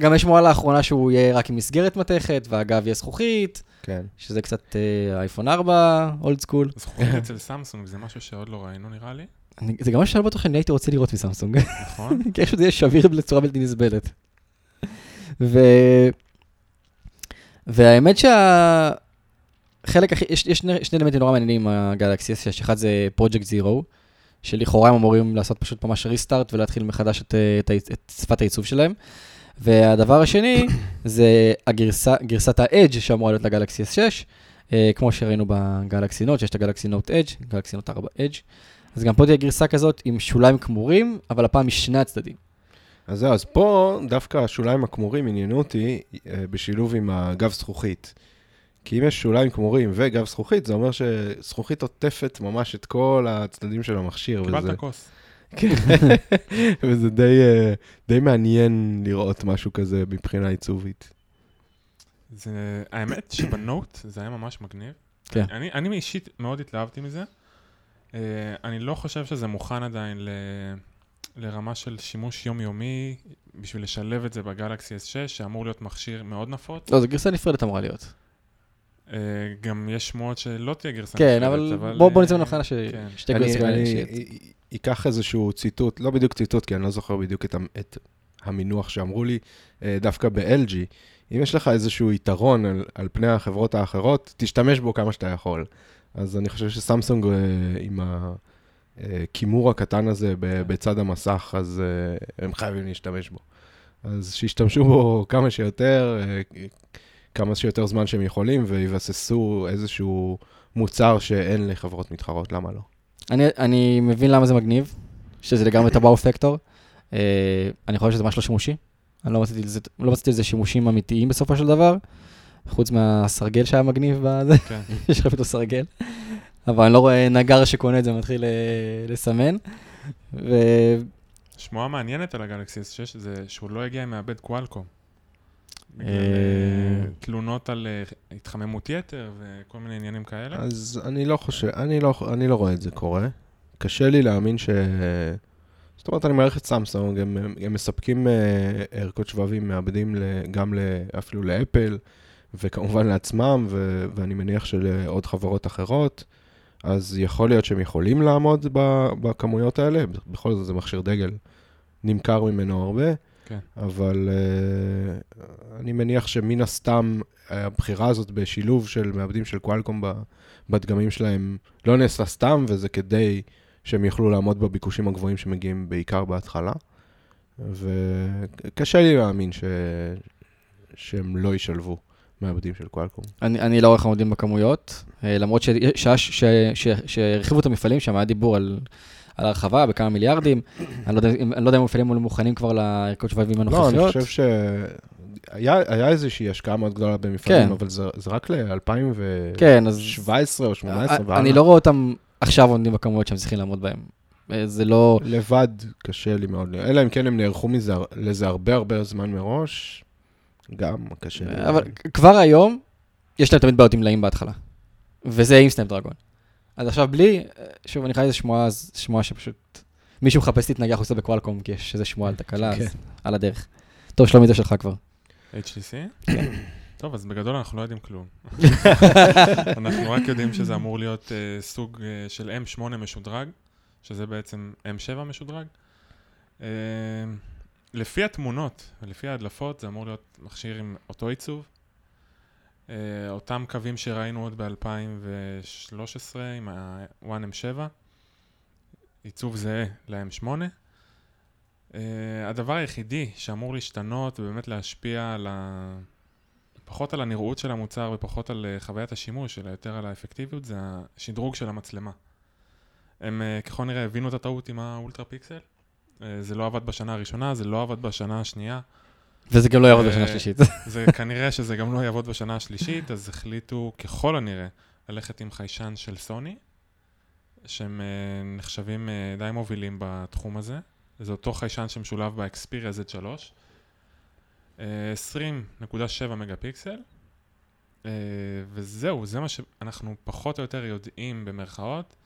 גם יש שמועה לאחרונה שהוא יהיה רק עם מסגרת מתכת, והגב יהיה זכוכית, כן. שזה קצת אייפון 4, אולד סקול. זכוכית *laughs* אצל סמסונג זה משהו שעוד לא ראינו נראה לי, זה גם משהו שאני לא בטוח שאני הייתי רוצה לראות מסמסונג, נכון? *laughs* כי איכשהו זה יהיה שביר בצורה בלתי נסבלת. ו... והאמת שהחלק הכי, יש, יש שני, שני אלמנטים נורא מעניינים עם הגלקסי S6, אחד זה פרויקט זירו, שלכאורה הם אמורים לעשות פשוט ממש ריסטארט ולהתחיל מחדש את, אה, את, ה- את שפת העיצוב שלהם. והדבר השני *coughs* זה הגרסה, גרסת ה-Edge שאמורה להיות לגלקסי S6, אה, כמו שראינו בגלקסי נוט, שיש את הגלקסי נוט Edge, גלקסי נוט 4 Edge. אז גם פה תהיה גרסה כזאת עם שוליים כמורים, אבל הפעם משני הצדדים. אז זהו, אז פה דווקא השוליים הכמורים עניינו אותי אה, בשילוב עם הגב זכוכית. כי אם יש שוליים כמורים וגב זכוכית, זה אומר שזכוכית עוטפת ממש את כל הצדדים של המכשיר. וזה, קיבלת כוס. *laughs* וזה די, אה, די מעניין לראות משהו כזה מבחינה עיצובית. זה, האמת שבנוט זה היה ממש מגניב. כן. אני, אני אישית מאוד התלהבתי מזה. Uh, אני לא חושב שזה מוכן עדיין ל, לרמה של שימוש יומיומי בשביל לשלב את זה בגלקסי S6, שאמור להיות מכשיר מאוד נפוץ. לא, זו גרסה נפרדת אמורה להיות. Uh, גם יש שמועות שלא תהיה גרסה כן, נפרדת, אבל בוא בוא נצא אה, מנוחנה כן. ששתי אני, גרסות אני אקח איזשהו ציטוט, לא בדיוק ציטוט, כי אני לא זוכר בדיוק את, המ- את המינוח שאמרו לי, אה, דווקא ב-LG, אם יש לך איזשהו יתרון על, על פני החברות האחרות, תשתמש בו כמה שאתה יכול. אז אני חושב שסמסונג אה, עם הכימור הקטן הזה ב- בצד המסך, אז אה, הם חייבים להשתמש בו. אז שישתמשו בו כמה שיותר, אה, כמה שיותר זמן שהם יכולים, ויבססו איזשהו מוצר שאין לחברות מתחרות, למה לא? אני, אני מבין למה זה מגניב, שזה לגמרי את הבאו פקטור. Uh, אני חושב שזה ממש לא שימושי. אני לא מצאתי לזה, לא מצאתי לזה שימושים אמיתיים בסופו של דבר, חוץ מהסרגל שהיה מגניב בזה, כן. *laughs* יש לך פתאום סרגל. אבל אני לא רואה נגר שקונה את זה ומתחיל אה, לסמן. ו... שמועה מעניינת על הגלקסי S6 זה שהוא לא הגיע עם מעבד קוואלקום. בגלל אה. אה, תלונות על אה, התחממות יתר וכל מיני עניינים כאלה. אז אני לא חושב, אני לא, אני לא רואה את זה קורה. קשה לי להאמין ש... זאת אומרת, אני מעריך את סמסונג, הם, הם, מספקים ערכות שבבים מעבדים גם אפילו לאפל, וכמובן לעצמם, ו, ואני מניח שלעוד חברות אחרות, אז יכול להיות שהם יכולים לעמוד בכמויות האלה, בכל זאת זה מכשיר דגל, נמכר ממנו הרבה. כן. אבל uh, אני מניח שמן הסתם הבחירה הזאת בשילוב של מעבדים של קוואלקום ב- בדגמים שלהם לא נעשה סתם, וזה כדי שהם יוכלו לעמוד בביקושים הגבוהים שמגיעים בעיקר בהתחלה. וקשה לי להאמין ש... שהם לא ישלבו מעבדים של קוואלקום. אני, אני לא רואה איך עומדים בכמויות, אה, למרות ששעה ש- ש- שהרחיבו את המפעלים שם, היה דיבור על, על הרחבה בכמה מיליארדים. אני לא יודע, אם- אני לא יודע אם המפעלים האלו מוכנים כבר לערכות שבבים לא, הנוכחיות. אני חושב שהיה היה איזושהי השקעה מאוד גדולה במפעלים, כן. אבל זה, זה רק ל-2017 כן, אז... או 2018 והלאה. אני לא רואה אותם עכשיו עומדים בכמויות שהם צריכים לעמוד בהם. אה, זה לא... לבד קשה לי מאוד, אלא אם כן הם נערכו מזה, לזה הרבה הרבה זמן מראש, גם קשה לי. אבל כבר היום, יש להם תמיד בעיות עם מלאים בהתחלה. וזה עם סנאפדרגון. אז עכשיו בלי, שוב, אני חי איזה שמועה, אז שמועה שפשוט מישהו מחפש להתנגח עושה בקוואלקום, כי יש איזה שמועה על תקלה, כן. אז על הדרך. טוב, שלומי זה שלך כבר. HTC? טוב, אז בגדול אנחנו לא יודעים כלום. *laughs* אנחנו רק יודעים שזה אמור להיות uh, סוג uh, של M8 משודרג, שזה בעצם M7 משודרג. Uh, לפי התמונות ולפי ההדלפות זה אמור להיות מכשיר עם אותו עיצוב. Uh, אותם קווים שראינו עוד ב-2013 עם ה-1M7, עיצוב זהה ל-M8. Uh, הדבר היחידי שאמור להשתנות ובאמת להשפיע על ה... פחות על הנראות של המוצר ופחות על uh, חוויית השימוש, אלא יותר על האפקטיביות, זה השדרוג של המצלמה. הם ככל נראה הבינו את הטעות עם האולטרה פיקסל. זה לא עבד בשנה הראשונה, זה לא עבד בשנה השנייה. וזה גם לא יעבוד אה, בשנה השלישית. זה *laughs* כנראה שזה גם לא יעבוד בשנה השלישית, אז החליטו ככל הנראה ללכת עם חיישן של סוני, שהם uh, נחשבים uh, די מובילים בתחום הזה. זה אותו חיישן שמשולב באקספיריה Z3. Uh, 20.7 מגה פיקסל. וזהו, זה מה שאנחנו פחות או יותר יודעים במרכאות.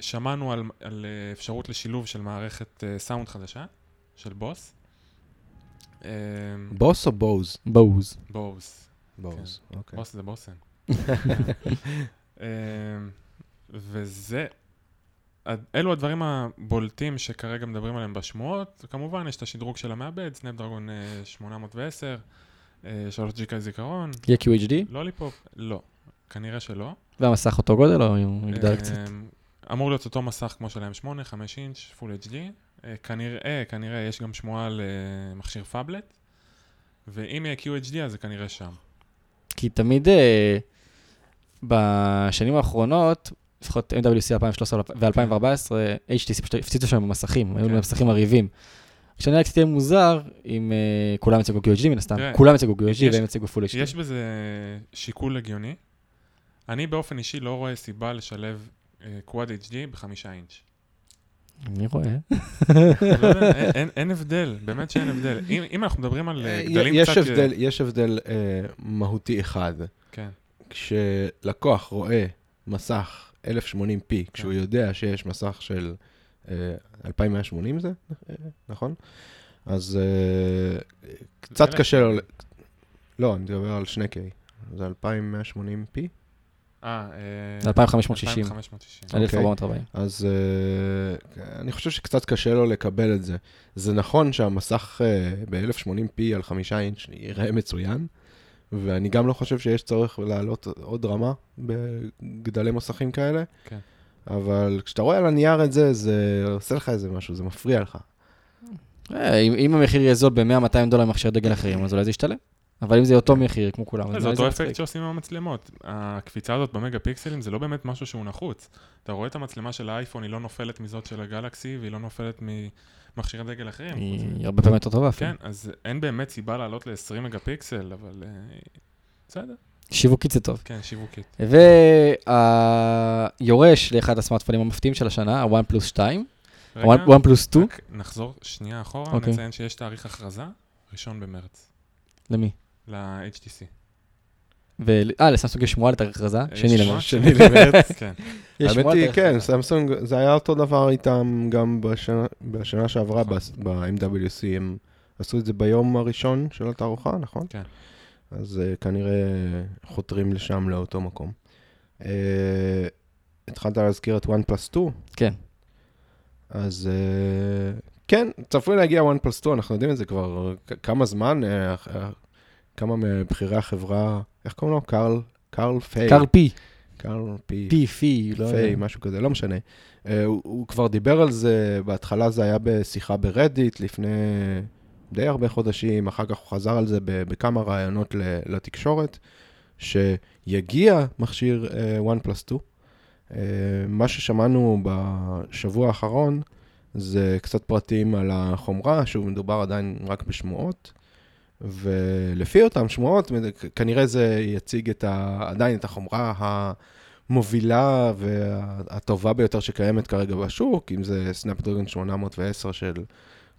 שמענו על, על אפשרות לשילוב של מערכת סאונד חדשה, של בוס. אה, בוס או בוז? בוז. בוס. בוז, אוקיי. בוס זה בוסן. *laughs* אמ, וזה, אלו הדברים הבולטים שכרגע מדברים עליהם בשמועות. כמובן, יש את השדרוג של המעבד, Snapdragon אה, 810, אה, 3 ג'יגה זיכרון, יהיה QHD, לוליפופ, לא, כנראה שלא. והמסך אותו גודל, או הוא יגדל קצת? אמ, אמור להיות אותו מסך כמו של ה-M8, 5 אינץ', Full HD. אה, כנראה, כנראה יש גם שמועה על אה, מכשיר phablet, ואם יהיה QHD אז זה כנראה שם. כי תמיד אה, בשנים האחרונות, לפחות MWC 2013 ו-2014, HTC פשוט הפציצו שם במסכים, היו כן. להם מסכים מרהיבים. השנה קצת יהיה מוזר אם כולם יציגו QHD מן הסתם, תראה, כולם יציגו QHD והם יציגו Full HD. יש בזה שיקול הגיוני. אני באופן אישי לא רואה סיבה לשלב קוואד HD בחמישה אינץ'. אני רואה. *laughs* לא אין- הבדל, באמת שאין הבדל. אם אם אנחנו מדברים על אה, גדלים יש קצת... יש הבדל אה, מהותי אחד. כן, כשלקוח רואה מסך 1080p, כשהוא כן. יודע שיש מסך של אה, 2180 זה, אה, נכון? אז אה, קצת קשה לו... לא, אני מדבר על 2K. זה 2180p? אה, 2560. 2560. על אוקיי. 1440. אז uh, אני חושב שקצת קשה לו לקבל את זה. זה נכון שהמסך uh, ב-1080p על חמישה אינץ' יראה מצוין, ואני גם לא חושב שיש צורך לעלות עוד רמה בגדלי מסכים כאלה, כן. אבל כשאתה רואה על הנייר את זה, זה עושה לך איזה משהו, זה מפריע לך. אה, אם אם המחיר יהיה זול ב-100-200 דולר ממכשיר דגל אחרים, אז אולי זה ישתלם. אבל אם זה אותו מחיר כמו כולם, זה אותו. אפקט שעושים עם המצלמות. הקפיצה הזאת במגה פיקסלים זה לא באמת משהו שהוא נחוץ. אתה רואה את המצלמה של האייפון, היא לא נופלת מזאת של הגלקסי, והיא לא נופלת ממכשירי דגל אחרים. היא הרבה פעמים יותר טובה אפילו. כן, אז אין באמת סיבה לעלות ל-20 מגה פיקסל, אבל אה, בסדר, שיווקית זה טוב. כן, שיווקית. והיורש לאחד הסמארטפונים המפתיעים של השנה, הוואן פלוס 2, רגע, הוואן פלוס 2, רק נחזור שנייה אחורה, אוקיי. נציין שיש תאריך הכרזה, ראשון במרץ, למי? ל-HTC. אה, לסמסונג יש שמועה לתאריך הכרזה, שני? למרץ. שני למרץ. כן, *laughs* יש האמת שמועה היא, כן. סמסונג, זה היה אותו דבר איתם גם בשנה, שעברה נכון. ב-MWC, הם עשו את זה ביום הראשון של התערוכה, נכון? כן. אז uh, כנראה חותרים לשם, לאותו מקום. Uh, התחלת להזכיר את OnePlus 2, כן. אז uh, כן, צפוי להגיע OnePlus 2, אנחנו יודעים את זה כבר כמה זמן, uh, uh, כמה מבכירי החברה, איך קוראים לו? קרל, קרל פיי. קרל פי, קרל פי. פי, פי, לא פיי, יודע. משהו כזה, לא משנה. Uh, הוא, הוא כבר דיבר על זה, בהתחלה זה היה בשיחה ברדיט, לפני די הרבה חודשים, אחר כך הוא חזר על זה בכמה ראיונות לתקשורת, שיגיע מכשיר uh, OnePlus 2. Uh, מה ששמענו בשבוע האחרון זה קצת פרטים על החומרה, שוב, מדובר עדיין רק בשמועות. ולפי אותן שמועות, כנראה זה יציג את ה, עדיין את החומרה המובילה והטובה ביותר שקיימת כרגע בשוק, אם זה סנאפדרגון 810 של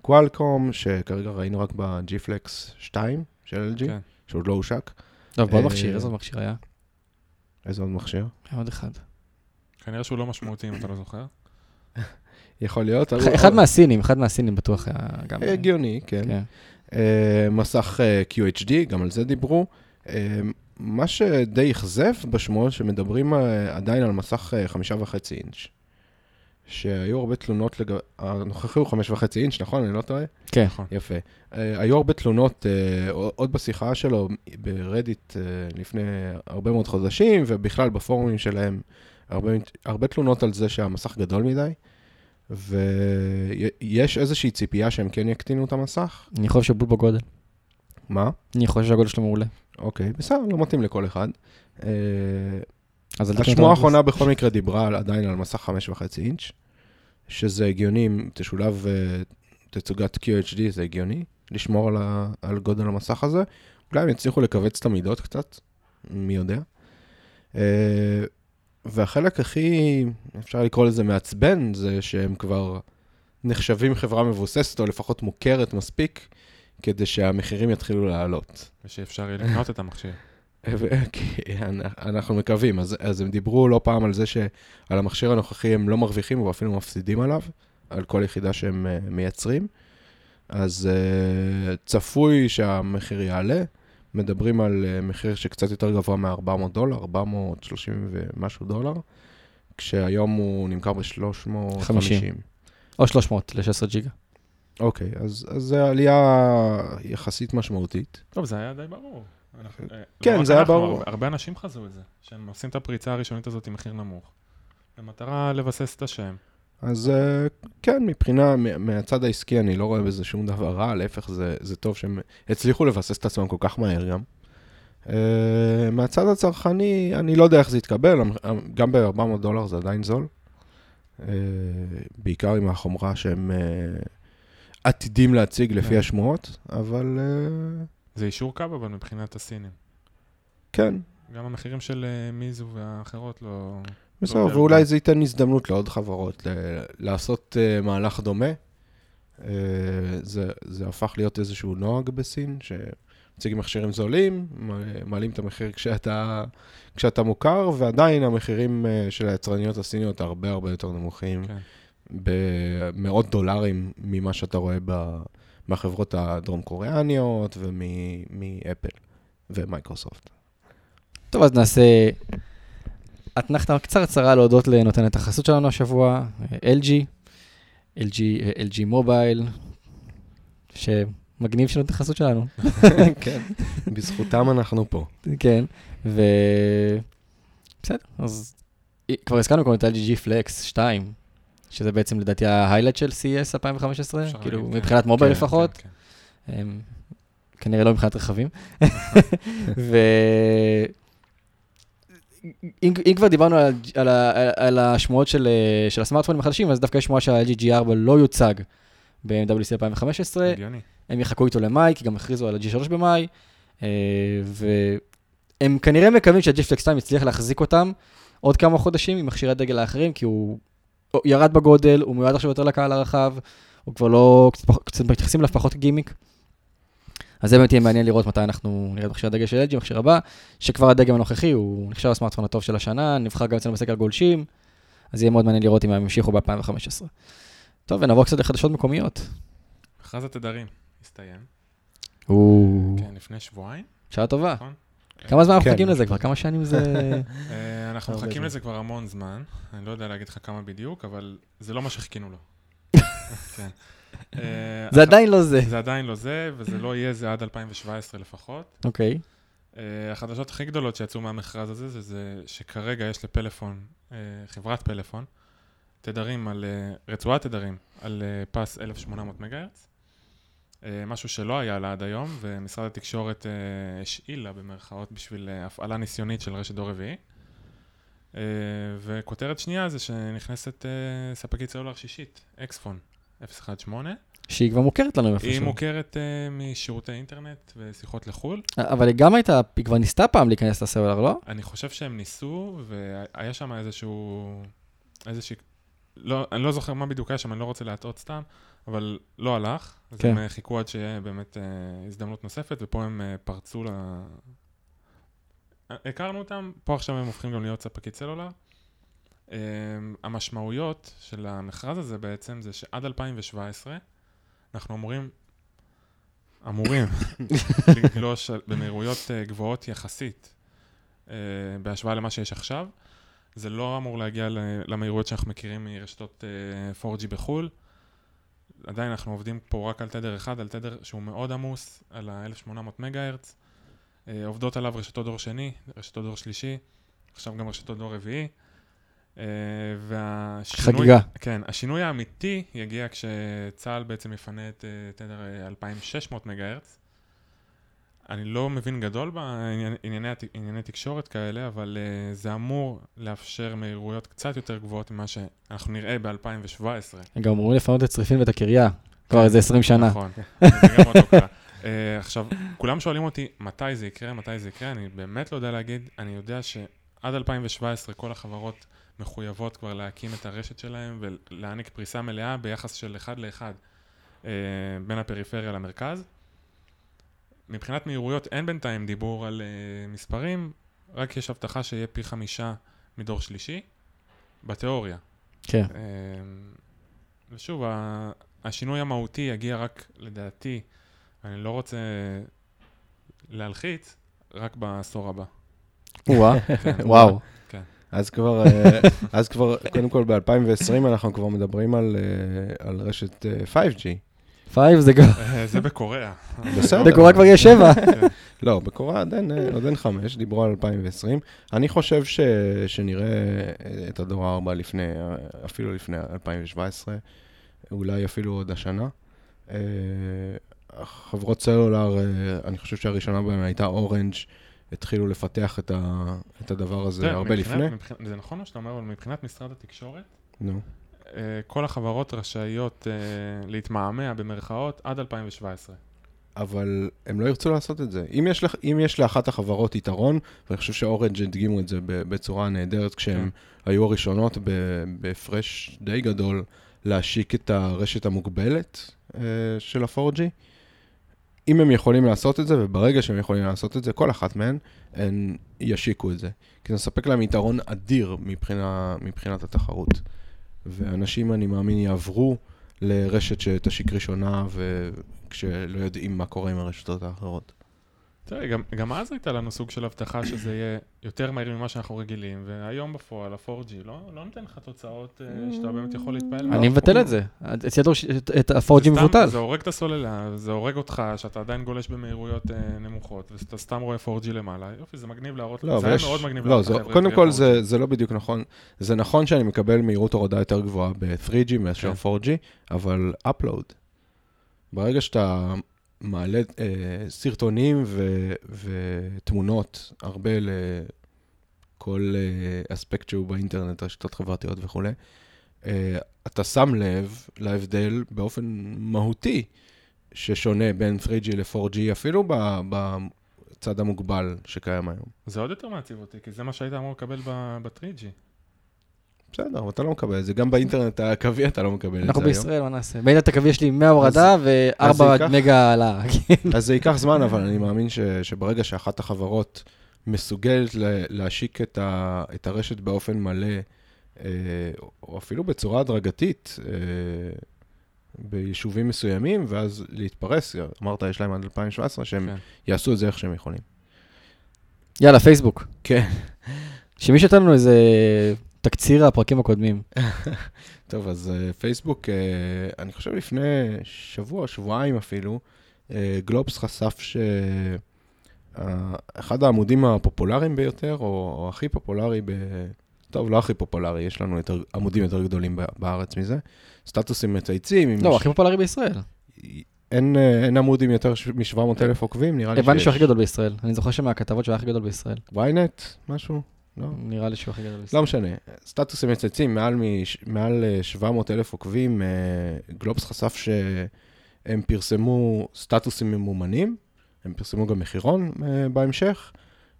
קוואלקום, שכרגע ראינו רק ב-G-Flex 2 של LG, כן. שעוד לא הושק. טוב, בעוד אה, מכשיר, איזה עוד מכשיר היה? איזה עוד מכשיר? היה עוד אחד. כנראה שהוא לא משמעותי אם אתה לא זוכר. *laughs* יכול להיות. אחד- אחד מהסינים, אחד מהסינים בטוח היה גם... הגיוני, כן. אה, מסך אה, QHD, גם על זה דיברו. אה, מה שדי אכזב בשמועות, שמדברים עדיין על מסך חמישה וחצי אינץ'. שהיו הרבה תלונות לגבי... הנוכחי הוא חמש וחצי אינץ', נכון? אני לא טועה? כן. נכון. יפה. היו הרבה תלונות, עוד בשיחה שלו ברדיט לפני הרבה מאוד חודשים, ובכלל בפורומים שלהם, הרבה, הרבה תלונות על זה שהמסך גדול מדי, ויש איזושהי ציפייה שהם כן יקטינו את המסך. אני חושב שבול בגודל. מה? אני חושב שהגודל שלו מעולה. אוקיי, בסדר, לא מתאים לכל אחד. אה, אז השמועה. האחרונה בכל מקרה דיברה עדיין על מסך חמש וחצי אינץ', שזה הגיוני, אם תשולב אה, תצוגת QHD, זה הגיוני, לשמור על, ה, על גודל המסך הזה. אולי הם יצליחו לכווץ את המידות קצת, מי יודע. אה, והחלק הכי, אפשר לקרוא לזה מעצבן, זה שהם כבר נחשבים חברה מבוססת, או לפחות מוכרת מספיק, כדי שהמחירים יתחילו לעלות. ושאפשר יהיה לקנות את המכשיר. *laughs* אנחנו מקווים, אז, אז הם דיברו לא פעם על זה שעל המכשיר הנוכחי הם לא מרוויחים ואפילו מפסידים עליו, על כל יחידה שהם uh, מייצרים. אז uh, צפוי שהמחיר יעלה, מדברים על uh, מחיר שקצת יותר גבוה מ-400 דולר, 430 ומשהו דולר, כשהיום הוא נמכר ב-350. 50. או 300 ל-16 ג'יגה. אוקיי, אז, אז זו עלייה יחסית משמעותית. טוב, זה היה די ברור. אנחנו- אה, כן, לא זה היה אנחנו, ברור. הרבה אנשים חזו את זה, שהם עושים את הפריצה הראשונית הזאת עם מחיר נמוך, במטרה לבסס את השם. אז אה, כן, מבחינה, מהצד העסקי אני לא רואה בזה שום דבר רע, להפך זה, זה טוב שהם הצליחו לבסס את עצמם כל כך מהר גם. אה, מהצד הצרכני, אני לא יודע איך זה יתקבל, גם ב-400 דולר זה עדיין זול. אה, בעיקר עם החומרה שהם עתידים להציג לפי כן. השמועות, אבל זה אישור קו, אבל מבחינת הסינים. כן, גם המחירים של מיזו והאחרות לא... בסדר, יודע, ואולי אבל- זה ייתן הזדמנות לעוד חברות ל- לעשות אה, מהלך דומה. אה, זה, זה הפך להיות איזשהו נוהג בסין, שמציגים מכשירים זולים, מעלים את המחיר כשאתה, כשאתה מוכר, ועדיין המחירים אה, של היצרניות הסיניות הרבה הרבה יותר נמוכים, כן. במאות דולרים ממה שאתה רואה ב, מהחברות הדרום-קוריאניות ומאפל ומייקרוסופט. טוב, אז נעשה אתנחתה קצרצרה להודות לנותנת החסות שלנו השבוע, LG, LG, LG Mobile, שמגניב שנותן החסות שלנו, *laughs* כן, בזכותם אנחנו פה. כן, ו... בסדר, אז כבר הזכרנו קודם את ה-LG Flex 2, שזה בעצם לדעתי ההיילייט של CES 2015, אפשר כאילו להגיד, כן. מבחינת מובייל כן, לפחות. כן, כן. כנראה לא מבחינת רכבים. *laughs* *laughs* ו... אם, אם כבר דיברנו על, על, ה- על השמועות של, אה, של הסמארטפונים החדשים, אז דווקא יש שמועה שה-LG G4 לא יוצג ב-MWC 2015, הגיוני. הם יחכו איתו למאי, כי גם הכריזו על ה-G3 במאי, אה, והם כנראה מקווים שה-G Flex 2 יצליח להחזיק אותם עוד כמה חודשים עם מכשירי הדגל האחרים, כי הוא ירד בגודל, הוא מיועד עכשיו יותר לקהל הרחב, הוא כבר לא, קצת מתייחסים אליו פחות גימיק. אז זה באמת יהיה מעניין לראות מתי אנחנו נראה את מכשיר הדגל של LG, מכשיר הבא, שכבר הדגם הנוכחי הוא נחשב הסמארטפון הטוב של השנה, נבחר גם אצלנו בסקר גולשים, אז יהיה מאוד מעניין לראות אם הם ימשיכו ב-2015. טוב, ונעבור קצת לחדשות מקומיות. מכרז התדרים הסתיים. כן, לפני שבועיים. שעה טובה. נכון. כמה זמן אנחנו כן. מחכים לזה כבר? כמה שנים זה... *laughs* אה, אנחנו מחכים. לזה כבר המון זמן, אני לא יודע להגיד לך כמה בדיוק, אבל זה לא מה שחיכינו לו. *laughs* כן. אה, זה עדיין לא זה. זה עדיין לא זה, וזה לא יהיה זה עד 2017 לפחות. אוקיי. אה, החדשות הכי גדולות שיצאו מהמכרז הזה, זה, זה שכרגע יש לפלאפון, אה, חברת פלאפון, תדרים על, רצועת תדרים על פס 1800 מגה-הרץ, אה, משהו שלא היה לה עד היום, ומשרד התקשורת אה, השאיל לה במרכאות בשביל הפעלה ניסיונית של רשת דור רביעי. וכותרת שנייה זה שנכנסת ספקית סלולר שישית, אקספון 018. שהיא כבר מוכרת לנו היא איפשהו. מוכרת אה, משירותי אינטרנט ושיחות לחו"ל. אבל היא גם הייתה, היא כבר ניסתה פעם להיכנס לסלולר, לא? אני חושב שהם ניסו, והיה שם איזשהו... איזושהי... לא, אני לא זוכר מה בדיוק היה שם, אני לא רוצה להטעות סתם, אבל לא הלך. אז כן. הם אה, חיכו עד שיהיה באמת אה, הזדמנות נוספת, ופה הם אה, פרצו ל... אה, הכרנו אותם, פה עכשיו הם הופכים גם להיות ספקית סלולר. אה, המשמעויות של המכרז הזה בעצם זה שעד 2017 אנחנו אמורים, אמורים *laughs* לגלוש במהירויות אה, גבוהות יחסית אה, בהשוואה למה שיש עכשיו. זה לא אמור להגיע למהירויות שאנחנו מכירים מרשתות אה, 4G בחו"ל. עדיין אנחנו עובדים פה רק על תדר אחד, על תדר שהוא מאוד עמוס, על ה-1800 מגה-הרץ. אה, עובדות עליו רשתות דור שני, רשתות דור שלישי, עכשיו גם רשתות דור רביעי. אה, והשינוי... חגיגה. כן, השינוי האמיתי יגיע כשצה"ל בעצם יפנה את אה, תדר אה, 2600 מגה-הרץ. אני לא מבין גדול בענייני תקשורת כאלה, אבל uh, זה אמור לאפשר מהירויות קצת יותר גבוהות ממה שאנחנו נראה ב-2017. הם גם אמורים לפנות את צריפין ואת הקריה, כבר איזה 20 שנה. נכון, זה גם עוד לא קרה. Uh, עכשיו, כולם שואלים אותי, מתי זה יקרה, מתי זה יקרה, אני באמת לא יודע להגיד, אני יודע שעד 2017 כל החברות מחויבות כבר להקים את הרשת שלהם ולהעניק פריסה מלאה ביחס של אחד לאחד uh, בין הפריפריה למרכז. מבחינת מהירויות אין בינתיים דיבור על uh, מספרים, רק יש הבטחה שיהיה פי חמישה מדור שלישי, בתיאוריה. כן. אה, ושוב, ה- השינוי המהותי יגיע רק, לדעתי, אני לא רוצה להלחיץ, רק בעשור הבא. כן. וואו. אז כבר, אה, *laughs* אז כבר, קודם כל ב-2020 אנחנו כבר מדברים על, אה, על רשת אה, 5G. five זה גם, אה, זה בקוריאה. בסדר. בקוריאה כבר יש שבע. *laughs* כן. לא, בקוריאה עוד אין, אה, עוד אין חמש, דיברו על 2020. אני חושב ש, שנראה אה, את הדור הארבע לפני, אה, אפילו לפני 2017, אולי אפילו עוד השנה. אה, חברות סלולר, אה, אני חושב שהראשונה בהן הייתה אורנג', התחילו לפתח את, ה, את הדבר הזה הרבה מבחינת- לפני. מבחינת- זה נכון מה שאתה אומר, אבל מבחינת משרד התקשורת, נו. אה, כל החברות רשאיות אה, להתמהמה במרכאות עד 2017. אבל הם לא ירצו לעשות את זה. אם יש, לך, אם יש לאחת החברות יתרון, ואני חושב שאורנג' הדגימו את זה בצורה נהדרת, כשהם היו הראשונות בהפרש די גדול להשיק את הרשת המוגבלת אה, של ה-4G. אם הם יכולים לעשות את זה, וברגע שהם יכולים לעשות את זה, כל אחת מהן, הן ישיקו את זה. כי זה מספק להם יתרון אדיר מבחינה, מבחינת התחרות. ואנשים, אני מאמין, יעברו לרשת שתשיק ראשונה, וכשלא יודעים מה קורה עם הרשתות האחרות. תראה, גם, גם אז הייתה לנו סוג של הבטחה שזה יהיה יותר מהיר ממה שאנחנו רגילים, והיום בפועל, ה-4G לא, לא נותן לך תוצאות אה, שאתה באמת יכול להתפעל. אני מבטל את זה. אצלי את- את ה-4G סתם- מבוטל. זה הורג את הסוללה, זה הורג אותך, שאתה עדיין גולש במהירויות אה, נמוכות, ואתה סתם רואה 4G למעלה, יופי, זה מגניב להראות, לא, זה היה. מאוד מגניב לא, להראות לחבר'ה, קודם כל 4G. זה, זה לא בדיוק נכון. זה נכון שאני מקבל מהירות הורדה יותר גבוהה ב-3G מאשר כן. 4G, אבל upload. ברגע שאתה מעלה אה, סרטונים ו, ותמונות, הרבה לכל אה, אספקט שהוא באינטרנט, רשתות חברתיות וכולי, אה, אתה שם לב להבדל באופן מהותי ששונה בין 3G ל-4G, אפילו ב- בצד המוגבל שקיים היום. זה עוד יותר מעציב אותי, כי זה מה שהיית אמור לקבל ב-3G. בסדר, אבל אתה לא מקבל את זה. גם באינטרנט הקווי אתה לא מקבל את זה אנחנו היום. בישראל, מה נעשה? באינטרנט הקווי יש לי 100 הורדה אז זה ו-4 ייקח- מגה העלאה. *laughs* אז זה ייקח זמן, אבל אני מאמין שברגע שאחת החברות מסוגלת להשיק את, הרשת באופן מלא, אה, או אפילו בצורה הדרגתית, אה, ביישובים מסוימים, ואז להתפרס, אמרת, יש להם עד 2017, שהם כן. יעשו את זה איך שהם יכולים. יאללה, פייסבוק. כן. שמישהו ייתן לנו איזה תקציר הפרקים הקודמים. *laughs* טוב, אז uh, פייסבוק, uh, אני חושב לפני שבוע, שבועיים אפילו, uh, גלובס חשף שאחד העמודים הפופולריים ביותר, או, הכי פופולרי ב... טוב, לא הכי פופולרי, יש לנו יותר, עמודים יותר גדולים בארץ מזה. סטטוסים מצייצים. לא, ש- הכי פופולרי בישראל. אין, אה, אין עמוד עם יותר מ-700 אלף עוקבים, נראה לי הבנתי שהוא הכי גדול בישראל. אני זוכר שמהכתבות שהוא היה הכי גדול בישראל. ynet, משהו? לא. נראה לי שהוא הכי גדול בישראל. לא משנה, סטטוסים מצייצים, מעל, מש, מעל אה, 700 אלף עוקבים, אה, גלובס חשף שהם פרסמו סטטוסים ממומנים, הם פרסמו גם מחירון אה, בהמשך.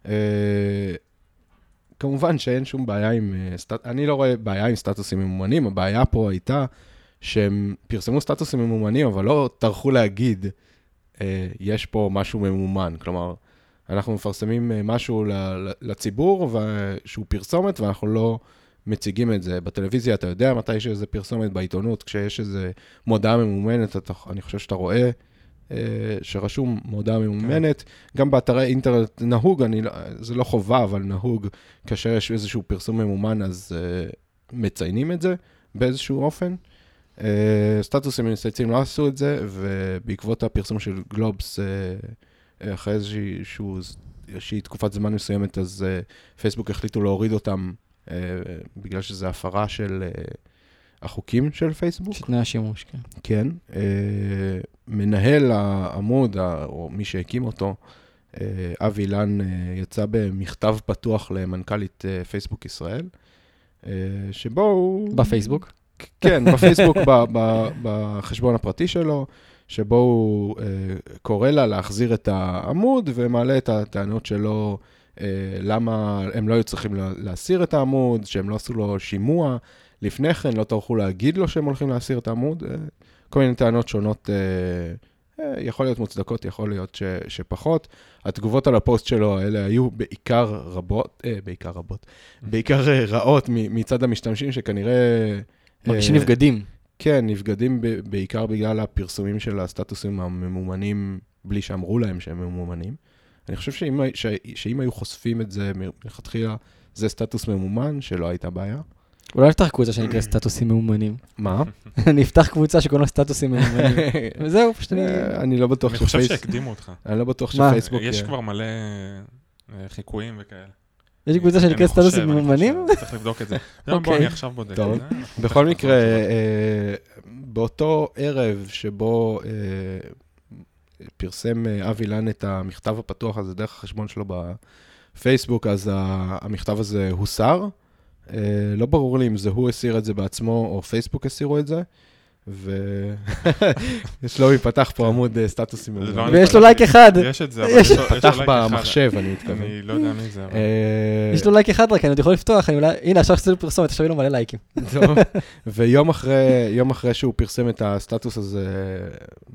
אה, כמובן שאין שום בעיה עם, אה, סטט... אני לא רואה בעיה עם סטטוסים ממומנים, הבעיה פה הייתה שהם פרסמו סטטוסים ממומנים, אבל לא טרחו להגיד, אה, יש פה משהו ממומן. כלומר, אנחנו מפרסמים אה, משהו לציבור, שהוא פרסומת, ואנחנו לא מציגים את זה. בטלוויזיה אתה יודע מתי יש איזה פרסומת, בעיתונות, כשיש איזה מודעה ממומנת, אתה, אני חושב שאתה רואה אה, שרשום מודעה ממומנת. גם באתרי אינטרנט נהוג, אני, לא- זה לא חובה, אבל נהוג, כאשר יש איזשהו פרסום ממומן, אז אה, מציינים את זה באיזשהו אופן. אה, סטטוסים מצייצים לא עשו את זה, ובעקבות הפרסום של גלובס, אה, אחרי איזשהו, איזושהי תקופת זמן מסוימת, אז uh, פייסבוק החליטו להוריד אותם uh, בגלל שזו הפרה של uh, החוקים של פייסבוק. יש תנאי השימוש, כן. כן. Uh, מנהל העמוד, או מי שהקים אותו, uh, אבי אילן, uh, יצא במכתב פתוח למנכ"לית uh, פייסבוק ישראל, uh, שבו הוא... בפייסבוק. כן, בפייסבוק, ב- ב- בחשבון הפרטי שלו, שבו הוא אה, קורא לה להחזיר את העמוד ומעלה את הטענות שלו, אה, למה הם לא היו צריכים לה- להסיר את העמוד, שהם לא עשו לו שימוע לפני כן, לא טרחו להגיד לו שהם הולכים להסיר את העמוד, אה, כל מיני טענות שונות, יכול להיות מוצדקות, יכול להיות ש, שפחות. התגובות על הפוסט שלו האלה היו בעיקר רבות, בעיקר רבות, בעיקר רעות מצד המשתמשים, שכנראה... מרגישים נבגדים. כן, נבגדים ב- בעיקר בגלל הפרסומים של הסטטוסים הממומנים, בלי שאמרו להם שהם ממומנים. אני חושב שאם, ש, שאם היו חושפים את זה מלכתחילה, זה סטטוס ממומן, שלא הייתה בעיה. אולי נפתח קבוצה שנקראת סטטוסים ממומנים. מה? *laughs* אני אפתח קבוצה שקוראים לה סטטוסים ממומנים. *laughs* וזהו, פשוט אני... אה, אני לא בטוח אני חושב. שהקדימו אותך. אני לא בטוח? שפייסבוק... יש אה, כבר מלא אה, חיקויים וכאלה. יש קבוצה שנקראת סטטוסים ממומנים? צריך לבדוק את זה. *laughs* בוא, אוקיי. אני עכשיו בודק. אנחנו בכל מקרה. אה, באותו ערב שבו אה, פרסם אה, אבי לן את המכתב הפתוח הזה דרך החשבון שלו בפייסבוק, אז המכתב הזה הוסר. אה, לא ברור לי אם זה הוא הסיר את זה בעצמו או פייסבוק הסירו את זה. ושלומי *laughs* פתח פה עמוד אה, סטטוסים. ויש לו לייק אחד. יש את זה, אבל יש- לו- פתח לייק אחד. במחשב, אני מתכוון. אני לא יודע מי זה, אבל... אה, יש לו לייק אחד רק, אני עוד יכול לפתוח, אני אולי, הנה עכשיו עשיתי לו פרסומת, עכשיו יהיו לו מלא לייקים. ויום אחרי, שהוא פרסם את הסטטוס הזה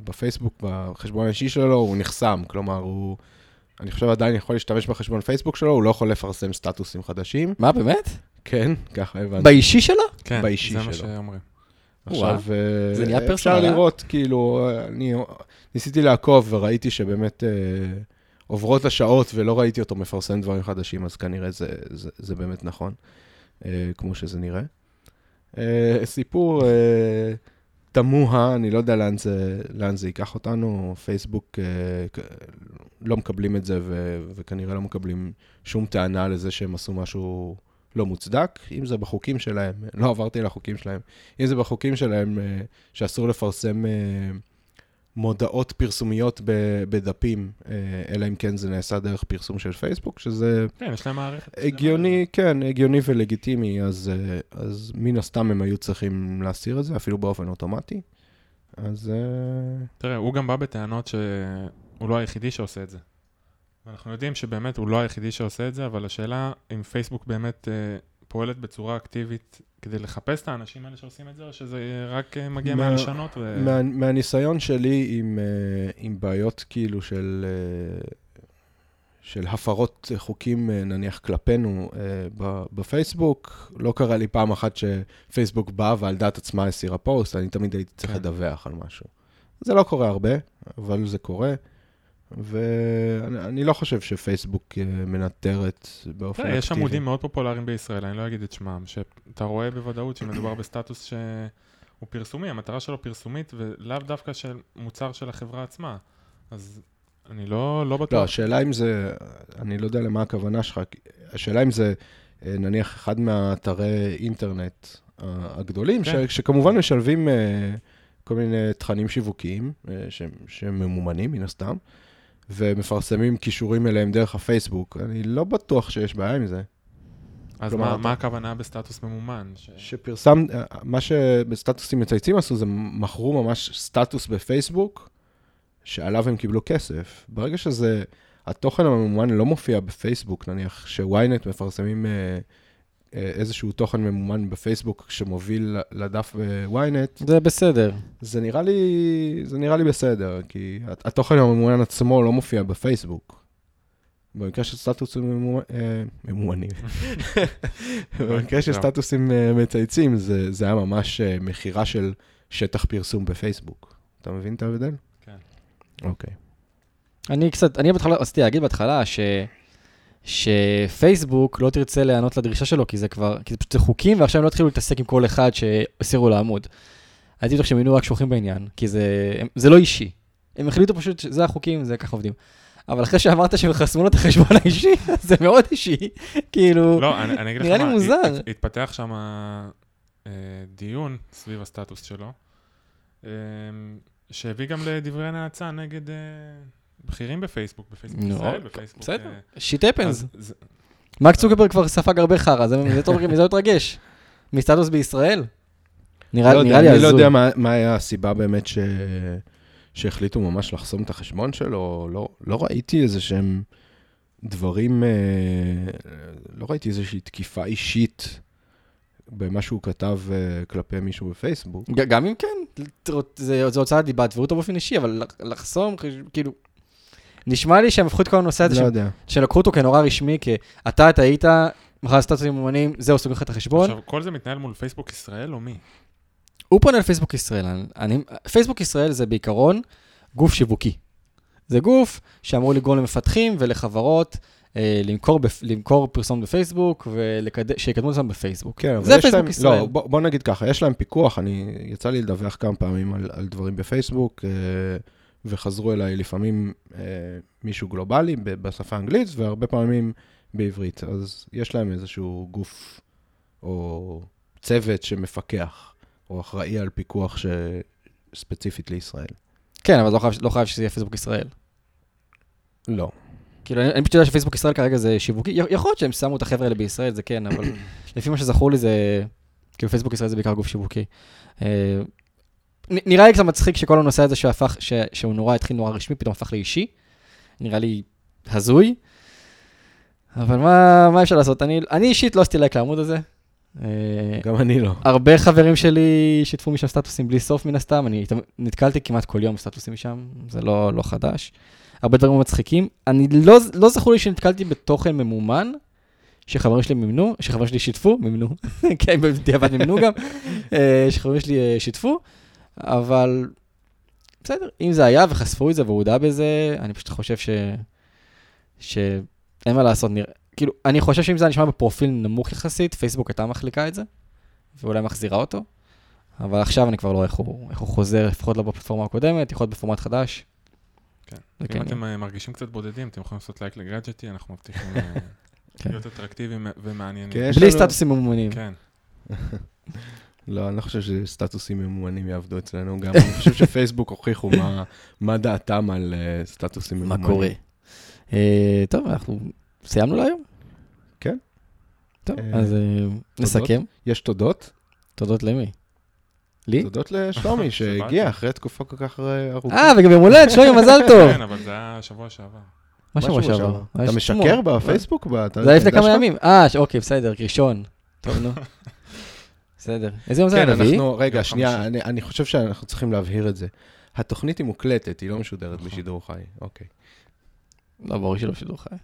בפייסבוק, בחשבון האישי שלו, הוא נחסם. כלומר, הוא, אני חושב עדיין יכול להשתמש בחשבון פייסבוק שלו, הוא לא יכול לפרסם סטטוסים חדשים. מה, באמת? כן, ככה הבנתי. באישי שלו? כן, באישי זה מה שלו. שאומרים. עכשיו, אה, זה נהיה אפשר פרסונל, אה? לראות, כאילו, אני ניסיתי לעקוב וראיתי שבאמת אה, עוברות השעות ולא ראיתי אותו מפרסם דברים חדשים, אז כנראה זה, זה, זה באמת נכון, כמו שזה נראה. אה, סיפור תמוה, אני לא יודע לאן זה, לאן זה ייקח אותנו, פייסבוק לא מקבלים את זה ו, וכנראה לא מקבלים שום טענה לזה שהם עשו משהו לא מוצדק, אם זה בחוקים שלהם, *laughs* לא עברתי על החוקים שלהם, אם זה בחוקים שלהם אה, שאסור לפרסם אה, מודעות פרסומיות בדפים, אה, אלא אם כן זה נעשה דרך פרסום של פייסבוק, שזה כן, יש להם מערכת. הגיוני, כן, הגיוני ולגיטימי, אז, אז מן הסתם הם היו צריכים להסיר את זה, אפילו באופן אוטומטי. אז אה, תראה, הוא גם בא בטענות שהוא לא היחידי שעושה את זה. ואנחנו יודעים שבאמת הוא לא היחידי שעושה את זה, אבל השאלה אם פייסבוק באמת אה, פועלת בצורה אקטיבית כדי לחפש את האנשים האלה שעושים את זה, או שזה רק אה, מגיע מה- מהלשנות. ו... מה, מהניסיון שלי עם, אה, עם בעיות כאילו של, אה, של הפרות חוקים, אה, נניח כלפינו אה, ב- בפייסבוק, לא קרה לי פעם אחת שפייסבוק בא ועל דעת עצמה הסירה פוסט, אני תמיד הייתי צריך כן. לדווח על משהו. זה לא קורה הרבה, אבל זה קורה. ואני אני לא חושב שפייסבוק אה, מנטרת באופן תראה, אקטיבי. יש עמודים מאוד פופולריים בישראל, אני לא אגיד את שמם, שאתה רואה בוודאות שמדובר בסטטוס שהוא פרסומי, המטרה שלו פרסומית, ולאו דווקא של מוצר של החברה עצמה. אז אני לא, לא בטוח. לא, השאלה אם זה, אני לא יודע למה הכוונה שלך, השאלה אם זה אה, נניח אחד מהאתרי אינטרנט אה, הגדולים, כן. ש, שכמובן משלבים אה, כל מיני תכנים שיווקיים אה, שהם, שהם ממומנים מן הסתם, ומפרסמים קישורים אליהם דרך הפייסבוק. אני לא בטוח שיש בעיה עם זה. אז כלומר, מה, אתה- מה הכוונה בסטטוס ממומן? ש... שפרסם, מה שבסטטוסים מצייצים עשו, זה מכרו ממש סטטוס בפייסבוק, שעליו הם קיבלו כסף. ברגע שזה, התוכן הממומן לא מופיע בפייסבוק, נניח שוויינט מפרסמים אה, איזשהו תוכן ממומן בפייסבוק שמוביל לדף בוויינט, זה בסדר. זה נראה לי, זה נראה לי בסדר, כי הת- התוכן הממומן עצמו לא מופיע בפייסבוק. במקרה של סטטוסים אה, ממומנים, *laughs* במקרה של זהו. סטטוסים אה, מצייצים, זה, זה היה ממש אה, מכירה של שטח פרסום בפייסבוק. אתה מבין את ההבדל? כן. אוקיי. אני קצת, אני בהתחלה, רציתי להגיד בהתחלה ש... שפייסבוק לא תרצה להיענות לדרישה שלו, כי זה כבר, כי זה פשוט חוקים, ועכשיו הם לא התחילו להתעסק עם כל אחד שהסירו לעמוד. הייתי בטוח שהם היינו רק שולחים בעניין, כי זה, הם- זה לא אישי. הם החליטו פשוט שזה החוקים, זה ככה עובדים. אבל אחרי שאמרת שהם חסמו לו את החשבון האישי, *laughs* זה מאוד אישי. כאילו, לא, אני, אני אגיד נראה לי מוזר. הת- התפתח שם אה, דיון סביב הסטטוס שלו, אה, שהביא גם לדברי נאצה נגד אה, בכירים בפייסבוק, בפייסבוק נו, ישראל, בפייסבוק... בסדר. אה, שיט הפנס. זה- מרק צוקרברג כבר ספג הרבה חרא, זה זה יותר מזה יותר מתרגש. מסטטוס בישראל? נראה לא לי אני לא הזוי. יודע מה, היה הסיבה באמת. שהחליטו ממש לחסום את החשבון שלו, לא, לא ראיתי איזה שהם דברים, אה, לא ראיתי איזושהי תקיפה אישית במה שהוא כתב אה, כלפי מישהו בפייסבוק. גם אם כן, זה זה הוצאת דיבה, תבעו אותו באופן אישי, אבל לח- לחסום, כאילו... נשמע לי שהם הפכו את כל הנושא הזה, לא ש- יודע. שלקחו אותו כנורא רשמי, כי אתה טעית, מחר סטטוסים ממומנים, זהו, סוגר לך את החשבון. עכשיו, כל זה מתנהל מול פייסבוק ישראל או מי? הוא פונה לפייסבוק ישראל. אני- פייסבוק ישראל זה בעיקרון גוף שיווקי. זה גוף שאמור לגרום למפתחים ולחברות אה, למכור, בפ, למכור פרסום בפייסבוק ושיקדמו את עצמם בפייסוק. כן, אבל זה פייסבוק להם, ישראל. לא, בוא, בוא נגיד ככה, יש להם פיקוח, אני, יצא לי לדווח כמה פעמים על, על דברים בפייסבוק, אה, וחזרו אליי לפעמים אה, מישהו גלובלי בשפה האנגלית, והרבה פעמים בעברית. אז יש להם איזשהו גוף או צוות שמפקח, או אחראי על פיקוח ש... ספציפית לישראל. כן, אבל לא חייב- לא חייב שזה יהיה פייסבוק ישראל. לא. כאילו, אני, אני פשוט יודע שפייסבוק ישראל כרגע זה שיווקי, יכול להיות שהם שמו את החבר'ה האלה בישראל, זה כן, אבל *coughs* לפי מה שזכור לי זה, כאילו פייסבוק ישראל זה בעיקר גוף שיווקי. אה, נראה לי קצת מצחיק שכל הנושא הזה שהפך, ש, שהוא נורא התחיל נורא רשמי, פתאום הפך לאישי. נראה לי הזוי. אבל מה, מה אפשר לעשות? אני, אני אישית לא עשיתי לייק לעמוד הזה. אה, גם אני לא. הרבה חברים שלי שיתפו משם סטטוסים בלי סוף מן הסתם, אני נתקלתי כמעט כל יום בסטטוסים משם, זה לא, לא חדש. הרבה דברים מצחיקים. אני לא, לא זכור לי שנתקלתי בתוכן ממומן, שחברים שלי מימנו, שחברים שלי שיתפו, מימנו, *laughs* כן, בדיעבד מימנו גם, אה, שחברים שלי אה, שיתפו, אבל בסדר, אם זה היה וחשפו את זה והוא הודה בזה, אני פשוט חושב ש... שאין מה לעשות, נראה, כאילו, אני חושב שאם זה היה נשמע בפרופיל נמוך יחסית, פייסבוק הייתה מחליקה את זה, ואולי מחזירה אותו, אבל עכשיו אני כבר לא רואה איך הוא, איך הוא חוזר, לפחות לא בפלטפורמה הקודמת, יכול להיות בפורמט חדש. כן. אם כן אתם אה, מרגישים קצת בודדים, אתם יכולים לעשות לייק לגאדג'טי, אנחנו מבטיחים אה, כן. להיות אטרקטיביים ומעניינים. כן, בלי סטטוסים ממומנים. כן. *laughs* לא, אני לא חושב שסטטוסים ממומנים יעבדו אצלנו. גם אני חושב שפייסבוק הוכיחו מה- מה דעתם על אה, סטטוסים מה ממומנים. קורה. אה, טוב, אנחנו סיימנו להיום? כן. טוב, אה, אז אה, נסכם. יש תודות? תודות למי? לי? תודות לשלומי *laughs* שהגיע. אחרי תקופה כל כך ארוכה. אה, וגם יום הולדת, שלומי, מזל *laughs* טוב. כן, אבל זה היה שבוע שעבר. מה שבוע שעבר? אתה משקר. בפייסבוק? זה היה לפני כמה? ימים. אה, אוקיי, בסדר, ראשון. טוב, נו. *laughs* בסדר. איזה יום זה כן, היה? רביעי? אנחנו, רגע, שנייה. אני, אני חושב שאנחנו צריכים להבהיר את זה. התוכנית היא מוקלטת, היא לא משודרת נכון. בשידור חי. אוקיי. לא, ברור שלא שידור חי.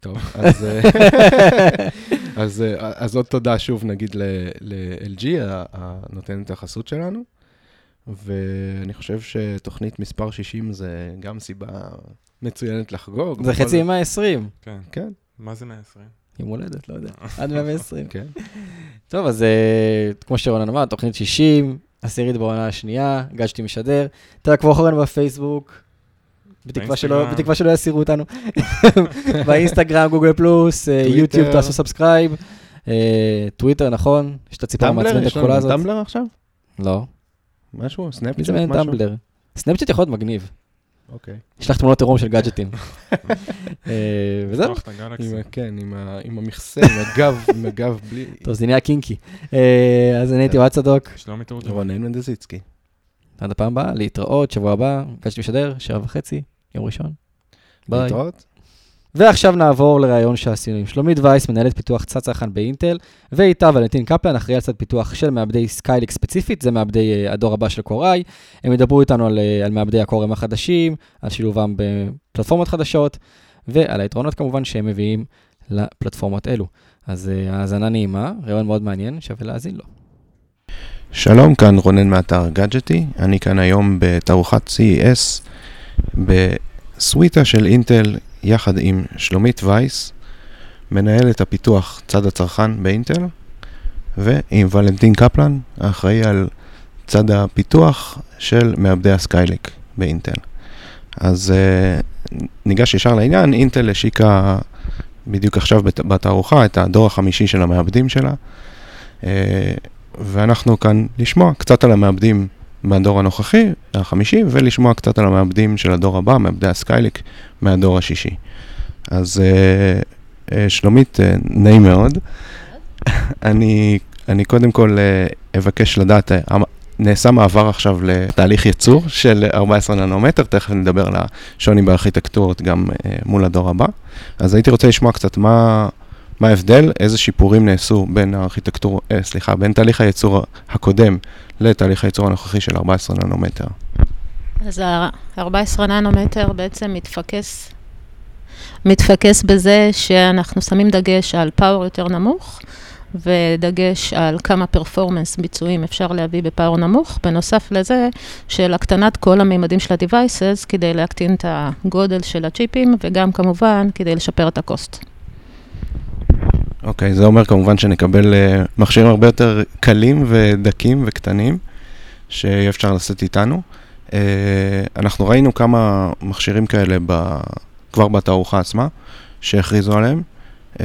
טוב, אז, אה, *laughs* אז, אה, אז עוד תודה שוב, נגיד, ל-LG, הנותן את החסות שלנו. ואני חושב שתוכנית מספר 60 זה גם סיבה מצוינת לחגוג. זה חצי מאה 20. כן. כן, מה זה 120? יום הולדת, לא יודע. עד 120. כן. טוב, אז אה, כמו שרונן אמר, תוכנית 60, עשירית בעונה השנייה, גאדג'טי משדר. תעקבו אחרינו בפייסבוק, בתקווה שלא, באינסטגרם. בתקווה שלא יסירו אותנו. *laughs* באינסטגרם, Google Plus, אה. YouTube, תעשו subscribe. אה, טוויטר, נכון? יש את הציפור המעצבנת הכחולה הזאת. Tumblr עכשיו? לא. משהו? מי Snapchat? זה מעניין? Tumblr? Snapchat יכול להיות מגניב. אוקיי. יש לך תמונות עירום של גאדג'טים. *laughs* אה, וזהו. לפתוח את ה Galaxy. עם ה- כן, עם המכסה, עם הגב, עם הגב בלי... טוב, זה נהיה קינקי. אה, אז אני הייתי אוהד צדוק. שלומי תורג'מן. רונן מנדזיצקי. עד הפעם הבאה, להתראות, שבוע הבא, גאדג'טי משדר, שבע וחצי, יום ראשון. ביי. להתראות. ועכשיו נעבור לראיון שעשינו עם שלומית וייס, מנהלת פיתוח צד צרכן באינטל, ואיתה ולנטין קפלן, אחראי על צד פיתוח של מעבדי Skylake ספציפית, זה מעבדי אה, הדור הבא של Core i. הם ידברו איתנו על, אה, על מעבדי ה Core M החדשים, על שילובם בפלטפורמות חדשות, ועל היתרונות כמובן שהם מביאים לפלטפורמות אלו. אז אה, האזנה נעימה, ראיון מאוד מעניין, שווה להאזין לו. שלום, כאן רונן מאתר גאדג'טי. אני כאן היום בתערוכת CES בסוויטה של אינטל יחד עם שלומית וייס, מנהלת הפיתוח צד הצרכן באינטל, ועם ולנטין קפלן, האחראי על צד הפיתוח של מעבדי הסקיילק באינטל. אז uh, ניגש ישר לעניין, אינטל השיקה בדיוק עכשיו בת- בתערוכה את הדור החמישי של המעבדים שלה. Uh, ואנחנו כאן לשמוע קצת על המעבדים מהדור הנוכחי, החמישי, ולשמוע קצת על המעבדים של הדור הבא, מעבדי הסקיילק מהדור השישי. אז אה, אה, שלומית, אה, נעים מאוד. *laughs* אני, אני קודם כל אה, אבקש לדעת, המ- נעשה מעבר עכשיו לתהליך ייצור של 14 ננומטר, תכף נדבר על השוני בארכיטקטורות גם אה, מול הדור הבא. אז הייתי רוצה לשמוע קצת מה, מה ההבדל, איזה שיפורים נעשו בין הארכיטקטור, אה, סליחה, בין תהליך הייצור הקודם לתהליך הייצור הנוכחי של 14 ננומטר. אז ה-14 ננומטר בעצם מתפקס, מתפקס בזה שאנחנו שמים דגש על פאור יותר נמוך, ודגש על כמה פרפורמנס ביצועים אפשר להביא בפאור נמוך, בנוסף לזה של הקטנת כל המימדים של ה-Devices כדי להקטין את הגודל של הצ'יפים, וגם כמובן כדי לשפר את הקוסט. אוקיי, זה אומר כמובן שנקבל uh, מכשירים הרבה יותר קלים ודקים וקטנים, שיהיה אפשר לשאת איתנו. Uh, אנחנו ראינו כמה מכשירים כאלה ב, כבר בתערוכה עצמה, שהכריזו עליהם, uh,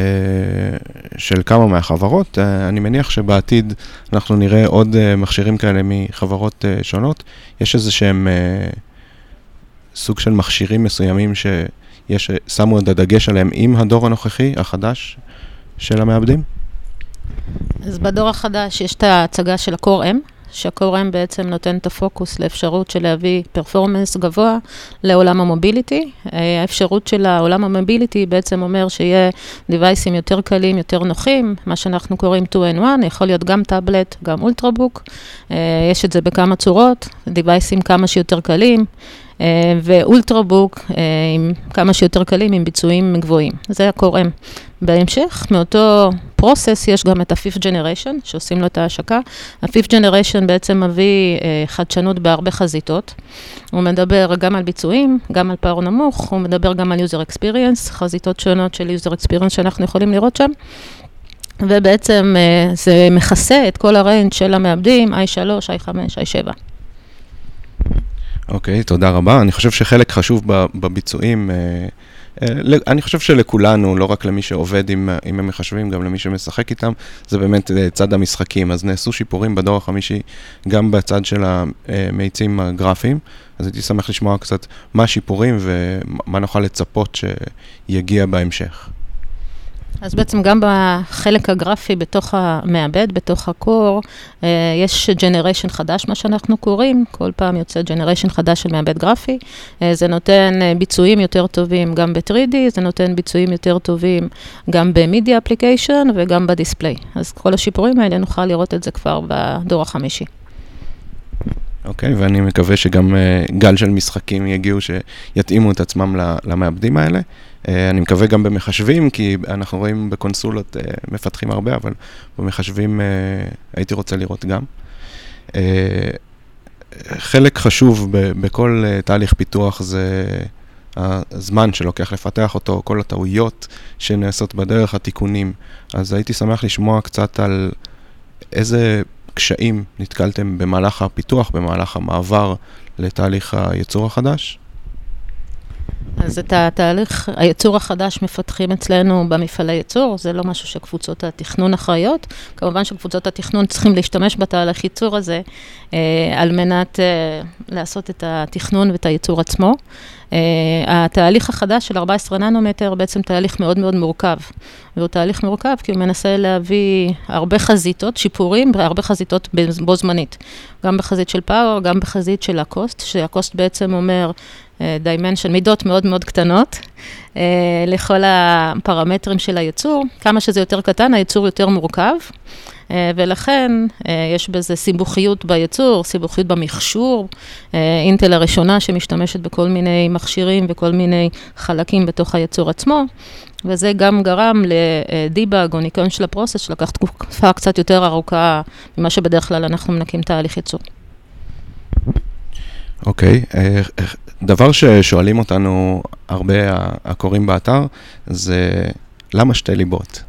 של כמה מהחברות. Uh, אני מניח שבעתיד אנחנו נראה עוד uh, מכשירים כאלה מחברות uh, שונות. יש איזה שהם uh, סוג של מכשירים מסוימים שיש, שמו את הדגש עליהם עם הדור הנוכחי, החדש, של המעבדים? אז בדור החדש יש את ההצגה של ה-core M, שה-core M בעצם נותן את הפוקוס לאפשרות של להביא פרפורמנס גבוה לעולם המוביליטי. אה, האפשרות של העולם המוביליטי בעצם אומר שיהיה דיווייסים יותר קלים, יותר נוחים, מה שאנחנו קוראים 2N1, יכול להיות גם טאבלט, גם אולטרבוק. אה, יש את זה בכמה צורות, דיווייסים כמה שיותר קלים. אה, ואולטרבוק עם כמה שיותר קלים, עם ביצועים גבוהים. זה M. בהמשך, מאותו פרוסס יש גם את ה-Fifth Generation, שעושים לו את ההשקה. ה-Fifth Generation בעצם מביא אה, חדשנות בהרבה חזיתות. הוא מדבר גם על ביצועים, גם על פער נמוך, הוא מדבר גם על user experience, חזיתות שונות של user experience שאנחנו יכולים לראות שם. ובעצם אה, זה מכסה את כל הריינג' של המעבדים, i3, i5, i7. אוקיי, okay, תודה רבה. אני חושב שחלק חשוב בביצועים... אה... אה, אני חושב שלכולנו, לא רק למי שעובד עם, עם המחשבים, גם למי שמשחק איתם, זה באמת אה, צד המשחקים. אז נעשו שיפורים בדור החמישי גם בצד של המאיצים הגרפיים. אז הייתי שמח לשמוע קצת מה השיפורים ומה נוכל לצפות שיגיע בהמשך. אז בעצם גם בחלק הגרפי בתוך המעבד, בתוך הקור, אה, יש ג'נריישן חדש, מה שאנחנו קוראים, כל פעם יוצא ג'נריישן חדש של מעבד גרפי. אה, זה נותן אה, ביצועים יותר טובים גם ב-3D, זה נותן ביצועים יותר טובים גם ב-Media Application וגם בדיספליי. אז כל השיפורים האלה נוכל לראות את זה כבר בדור החמישי. אוקיי, ואני מקווה שגם uh, גל של משחקים יגיעו שיתאימו את עצמם למעבדים האלה. Uh, אני מקווה גם במחשבים, כי אנחנו רואים בקונסולות uh, מפתחים הרבה, אבל במחשבים uh, הייתי רוצה לראות גם. Uh, חלק חשוב בכל uh, תהליך פיתוח זה הזמן שלוקח לפתח אותו, כל הטעויות שנעשות בדרך, התיקונים. אז הייתי שמח לשמוע קצת על איזה קשיים נתקלתם במהלך הפיתוח, במהלך המעבר לתהליך הייצור החדש? אז את התהליך, הייצור החדש מפתחים אצלנו במפעלי ייצור, זה לא משהו שקבוצות התכנון אחראיות. כמובן שקבוצות התכנון צריכים להשתמש בתהליך ייצור הזה אה, על מנת אה, לעשות את התכנון ואת הייצור עצמו. Uh, התהליך החדש של 14 ננומטר בעצם תהליך מאוד מאוד מורכב. והוא תהליך מורכב כי הוא מנסה להביא הרבה חזיתות, שיפורים והרבה חזיתות בו זמנית. גם בחזית של פאוור, גם בחזית של הקוסט, שהקוסט בעצם אומר dimension, מידות מאוד מאוד קטנות, אה, לכל הפרמטרים של הייצור. כמה שזה יותר קטן, הייצור יותר מורכב. אה, ולכן יש בזה סיבוכיות בייצור, סיבוכיות במכשור. אינטל הראשונה שמשתמשת בכל מיני מכשירים וכל מיני חלקים בתוך הייצור עצמו, וזה גם גרם ל debug או ניקיון של ה process, שלקח תקופה קצת יותר ארוכה ממה שבדרך כלל אנחנו מנקים תהליך ייצור. אוקיי, okay. דבר ששואלים אותנו הרבה הקוראים באתר, זה למה שתי ליבות?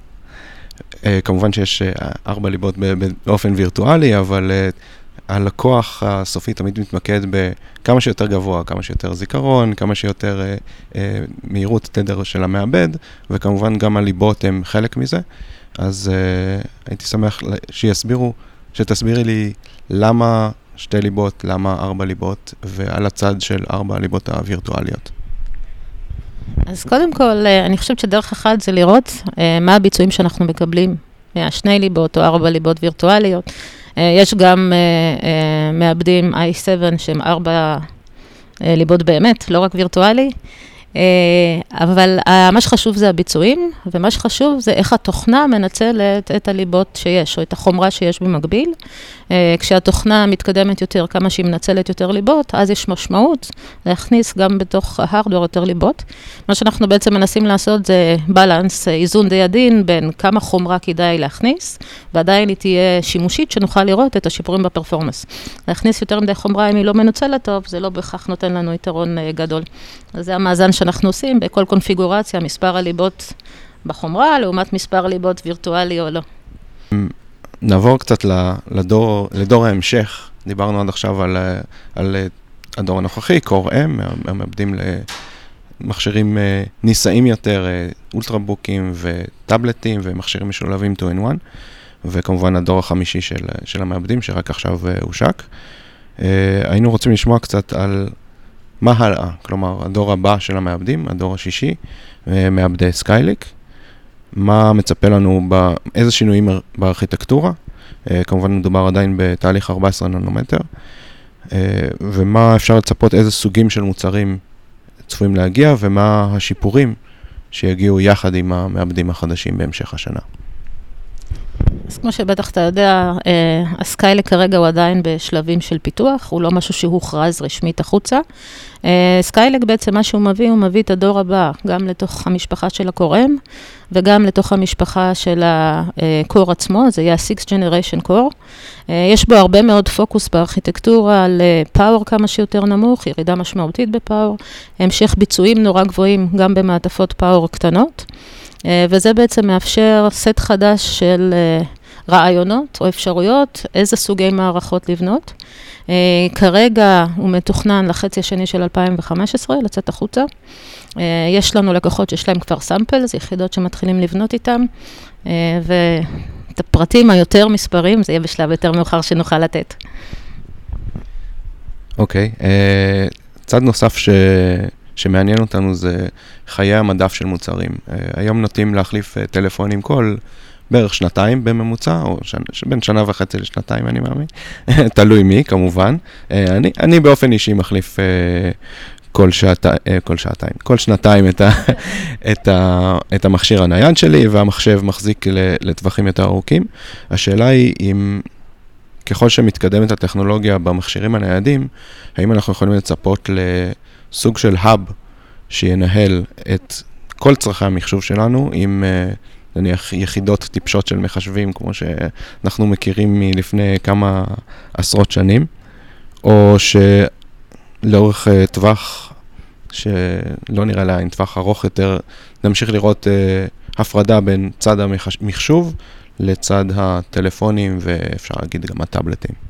Uh, כמובן שיש uh, ארבע ליבות באופן וירטואלי, אבל uh, הלקוח הסופי תמיד מתמקד בכמה שיותר גבוה, כמה שיותר זיכרון, כמה שיותר uh, uh, מהירות תדר של המעבד, וכמובן גם הליבות הם חלק מזה. אז uh, הייתי שמח שיסבירו, שתסבירי לי למה שתי ליבות, למה ארבע ליבות, ועל הצד של ארבע הליבות הווירטואליות. אז קודם כל, אה, אני חושבת שדרך אחת זה לראות אה, מה הביצועים שאנחנו מקבלים מהשני ליבות או ארבע ליבות וירטואליות. אה, יש גם מעבדים i7 שהם ארבע ליבות באמת, לא רק וירטואלי. אה, אבל מה שחשוב זה הביצועים, ומה שחשוב זה איך התוכנה מנצלת את הליבות שיש, או את החומרה שיש במקביל. אה, כשהתוכנה מתקדמת יותר, כמה שהיא מנצלת יותר ליבות, אז יש משמעות להכניס גם בתוך ההארדוור יותר ליבות. מה שאנחנו בעצם מנסים לעשות זה בלנס, איזון די עדין בין כמה חומרה כדאי להכניס, ועדיין היא תהיה שימושית, שנוכל לראות את השיפורים בפרפורמנס. להכניס יותר מדי חומרה אם היא לא מנוצלת טוב, זה לא בהכרח נותן לנו יתרון אה, גדול. אז זה המאזן שאנחנו עושים בכל קונפיגורציה, מספר הליבות בחומרה, לעומת מספר ליבות וירטואלי או לא. נעבור קצת לדור, לדור ההמשך. דיברנו עד עכשיו על, על הדור הנוכחי, Core M, המעבדים למכשירים אה, נישאים יותר, אה, אולטרבוקים וטאבלטים ומכשירים משולבים 2-in-1, וכמובן הדור החמישי של, של המעבדים שרק עכשיו אה, הושק. היינו רוצים לשמוע קצת על מה הלאה? כלומר, הדור הבא של המעבדים, הדור השישי, אה, מעבדי Skylake. מה מצפה לנו, ב, איזה שינויים בארכיטקטורה? אה, כמובן מדובר עדיין בתהליך 14 ננומטר. אה, ומה אפשר לצפות, איזה סוגים של מוצרים צפויים להגיע, ומה השיפורים שיגיעו יחד עם המעבדים החדשים בהמשך השנה. אז כמו שבטח אתה יודע, אה, ה Skylake כרגע הוא עדיין בשלבים של פיתוח, הוא לא משהו שהוכרז רשמית החוצה. אה, Skylake בעצם מה שהוא מביא, הוא מביא את הדור הבא, גם לתוך המשפחה של ה Core M, וגם לתוך המשפחה של הקור עצמו, זה יהיה ה-Six Generation Core. אה, יש בו הרבה מאוד פוקוס בארכיטקטורה על פאוור כמה שיותר נמוך, ירידה משמעותית בפאוור, המשך ביצועים נורא גבוהים גם במעטפות פאוור קטנות. וזה בעצם מאפשר סט חדש של רעיונות או אפשרויות, איזה סוגי מערכות לבנות. Uh, כרגע הוא מתוכנן לחצי השני של 2015, לצאת החוצה. יש לנו לקוחות שיש להם כבר סאמפלס, יחידות שמתחילים לבנות איתם, ואת הפרטים היותר מספרים, זה יהיה בשלב יותר מאוחר שנוכל לתת. אוקיי, okay, uh, צד נוסף ש... שמעניין אותנו זה חיי המדף של מוצרים. Uh, היום נוטים להחליף uh, טלפונים כל בערך שנתיים בממוצע, או שנ, בין שנה וחצי לשנתיים, אני מאמין. *laughs* תלוי מי, כמובן. אה, אני, אני באופן אישי מחליף אה, כל, שעתי, אה, כל שעתיים, כל שנתיים את, ה, *laughs* את, ה, את המכשיר הנייד שלי, והמחשב מחזיק לטווחים יותר ארוכים. השאלה היא אם... ככל שמתקדמת הטכנולוגיה במכשירים הניידים, האם אנחנו יכולים לצפות לסוג של האב שינהל את כל צרכי המחשוב שלנו עם נניח יחידות טיפשות של מחשבים, כמו שאנחנו מכירים מלפני כמה עשרות שנים, או שלאורך uh, טווח, שלא נראה לעין, טווח ארוך יותר, נמשיך לראות uh, הפרדה בין צד המחשוב לצד הטלפונים, ואפשר להגיד גם הטאבלטים.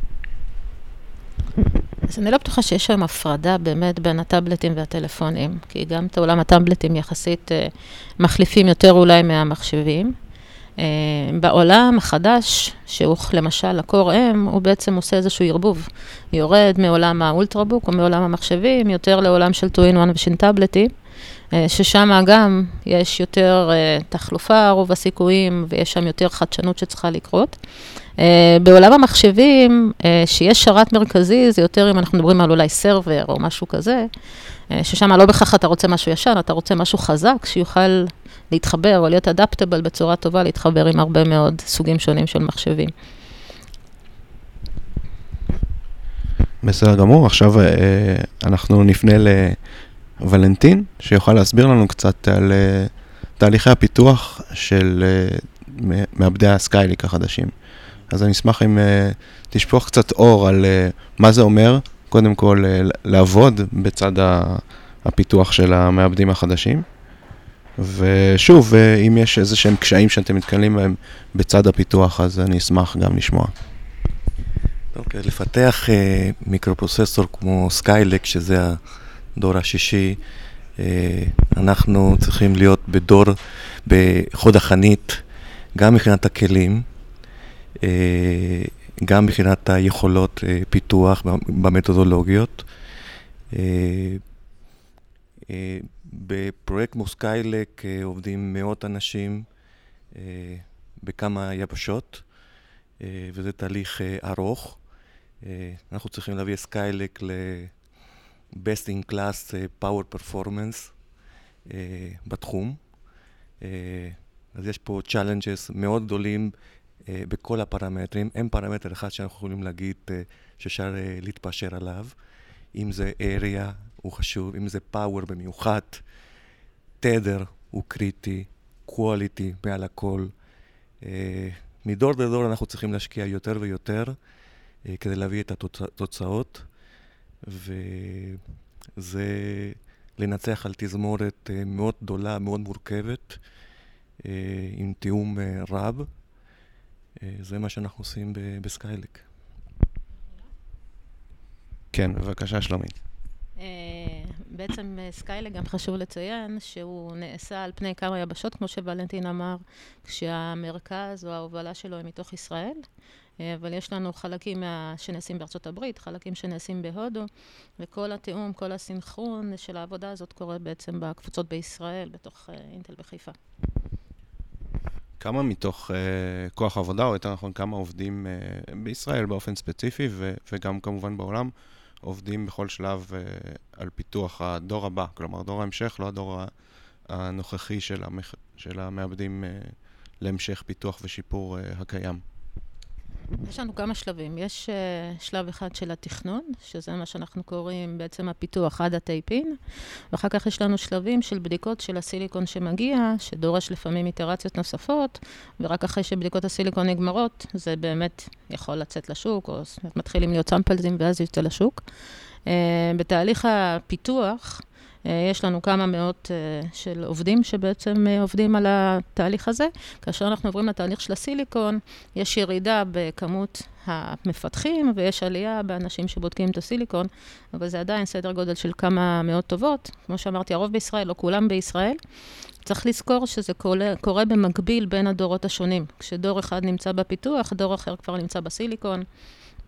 אז אני לא בטוחה שיש שם הפרדה באמת בין הטאבלטים והטלפונים, כי גם את עולם הטאבלטים יחסית uh, מחליפים יותר אולי מהמחשבים. Uh, בעולם החדש, שהוא למשל הקור M, הוא בעצם עושה איזשהו ערבוב. יורד מעולם האולטרבוק או מעולם המחשבים, יותר לעולם של 2 in 1 ושל טאבלטים. אה, ששם גם יש יותר תחלופה, רוב הסיכויים, ויש שם יותר חדשנות שצריכה לקרות. Uh, בעולם המחשבים, uh, שיש שרת מרכזי, זה יותר אם אנחנו מדברים על אולי סרבר או משהו כזה, uh, ששם לא בהכרח אתה רוצה משהו ישן, אתה רוצה משהו חזק, שיוכל להתחבר או להיות אדפטבל בצורה טובה, להתחבר עם הרבה מאוד סוגים שונים של מחשבים. בסדר גמור, עכשיו אנחנו נפנה ולנטין, שיוכל להסביר לנו קצת על תהליכי הפיתוח של מעבדי הסקייליק החדשים. אז אני אשמח אם uh, תשפוך קצת אור על uh, מה זה אומר, קודם כל uh, לעבוד בצד הפיתוח של המעבדים החדשים. ושוב, אה, אם יש איזה שהם קשיים שאתם מתקלים בהם בצד הפיתוח, אז אני אשמח גם לשמוע. אוקיי, אוקיי, לפתח אה, מיקרופרוססור כמו Skylake, שזה ה... דור השישי, אה, אנחנו צריכים להיות בדור, בחוד החנית, גם מבחינת הכלים, אה, גם מבחינת היכולות אה, פיתוח במתודולוגיות. בפרויקט כמו Skylake עובדים מאות אנשים בכמה יבשות, וזה תהליך ארוך. אנחנו צריכים להביא את Skylake best in class power performance בתחום. אז יש פה challenges מאוד גדולים בכל הפרמטרים. אין פרמטר אחד שאנחנו יכולים להגיד uh, שאפשר uh, להתפשר עליו. אם זה area הוא חשוב, אם זה power במיוחד, תדר הוא קריטי, quality מעל הכל. מדור לדור אנחנו צריכים להשקיע יותר ויותר כדי להביא את התוצאות. וזה לנצח על תזמורת אה, מאוד גדולה, מאוד מורכבת, אה, עם תיאום אה, רב. זה מה שאנחנו עושים בסקיילק. כן, בבקשה, שלומית. בעצם אה, סקיילה גם חשוב לציין שהוא נעשה על פני כמה יבשות, כמו שוולנטין אמר, כשהמרכז או ההובלה שלו הם מתוך ישראל. אה, אבל יש לנו חלקים מה... שנעשים בארצות הברית, חלקים שנעשים בהודו, וכל התיאום, כל הסינכרון של העבודה הזאת קורה בעצם בקבוצות בישראל, בתוך אינטל בחיפה. כמה מתוך uh, כוח עבודה, או יותר נכון, כמה עובדים uh, בישראל באופן ספציפי, ו- וגם כמובן בעולם, עובדים בכל שלב uh, על פיתוח הדור הבא, כלומר דור ההמשך, לא הדור הנוכחי של, המח... של המעבדים uh, להמשך פיתוח ושיפור uh, הקיים. יש לנו כמה שלבים. יש uh, שלב אחד של התכנון, שזה מה שאנחנו קוראים בעצם הפיתוח עד הטייפין, ואחר כך יש לנו שלבים של בדיקות של הסיליקון שמגיע, שדורש לפעמים איטרציות נוספות, ורק אחרי שבדיקות הסיליקון נגמרות, זה באמת יכול לצאת לשוק, או מתחילים להיות סמפלזים ואז יוצא לשוק. Uh, בתהליך הפיתוח, יש לנו כמה מאות אה, של עובדים שבעצם אה, עובדים על התהליך הזה. כאשר אנחנו עוברים לתהליך של הסיליקון, יש ירידה בכמות המפתחים ויש עלייה באנשים שבודקים את הסיליקון, אבל זה עדיין סדר גודל של כמה מאות טובות. כמו שאמרתי, הרוב בישראל, לא כולם בישראל. צריך לזכור שזה קורה, קורה במקביל בין הדורות השונים. כשדור אחד נמצא בפיתוח, דור אחר כבר נמצא בסיליקון,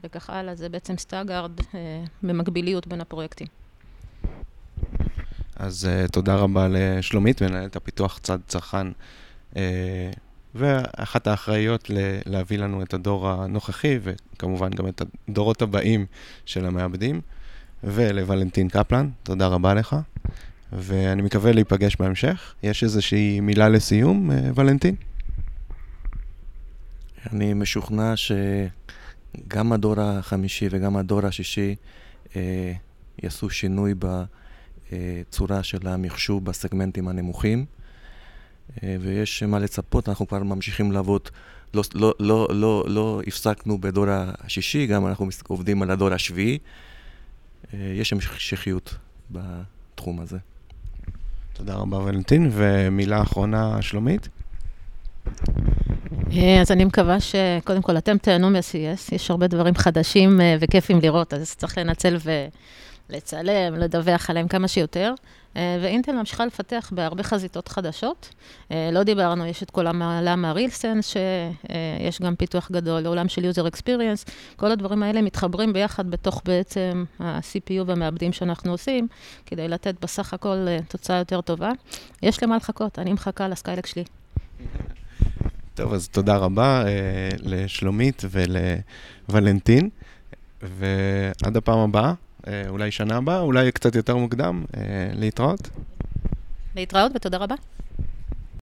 וכך הלאה. זה בעצם staggered אה, במקביליות בין הפרויקטים. אז אה, תודה רבה לשלומית, מנהלת הפיתוח צד צרכן, אה, ואחת האחראיות ל- להביא לנו את הדור הנוכחי, וכמובן גם את הדורות הבאים של המעבדים, ולוולנטין קפלן, תודה רבה לך, ואני מקווה להיפגש בהמשך. יש איזושהי מילה לסיום, uh, ולנטין? אני משוכנע שגם הדור החמישי וגם הדור השישי אה, יעשו שינוי ב... צורה של המחשוב בסגמנטים הנמוכים, אה, ויש מה לצפות, אנחנו כבר ממשיכים לעבוד, לא, לא, לא, לא, לא הפסקנו בדור השישי, גם אנחנו עובדים על הדור השביעי. אה, יש המשכיות בתחום הזה. תודה רבה, ולנטין. ומילה אחרונה, שלומית? אה, אז אני מקווה שקודם כל אתם תהנו מ-CES, יש הרבה דברים חדשים וכיפים לראות, אז צריך לנצל ו... לצלם, לדווח עליהם כמה שיותר. אה, ואינטל ממשיכה לפתח בהרבה חזיתות חדשות. אה, לא דיברנו, יש את כל העולם הרילסנס, שיש גם פיתוח גדול, לעולם של user experience. כל הדברים האלה מתחברים ביחד בתוך בעצם ה-CPU והמעבדים שאנחנו עושים, כדי לתת בסך הכל אה, תוצאה יותר טובה. יש למה לחכות, אני מחכה לסקיילק שלי. *laughs* טוב, אז תודה רבה לשלומית ולוולנטין, ועד הפעם הבאה. אה, אולי שנה הבאה, אולי קצת יותר מוקדם, אה, להתראות. להתראות ותודה רבה.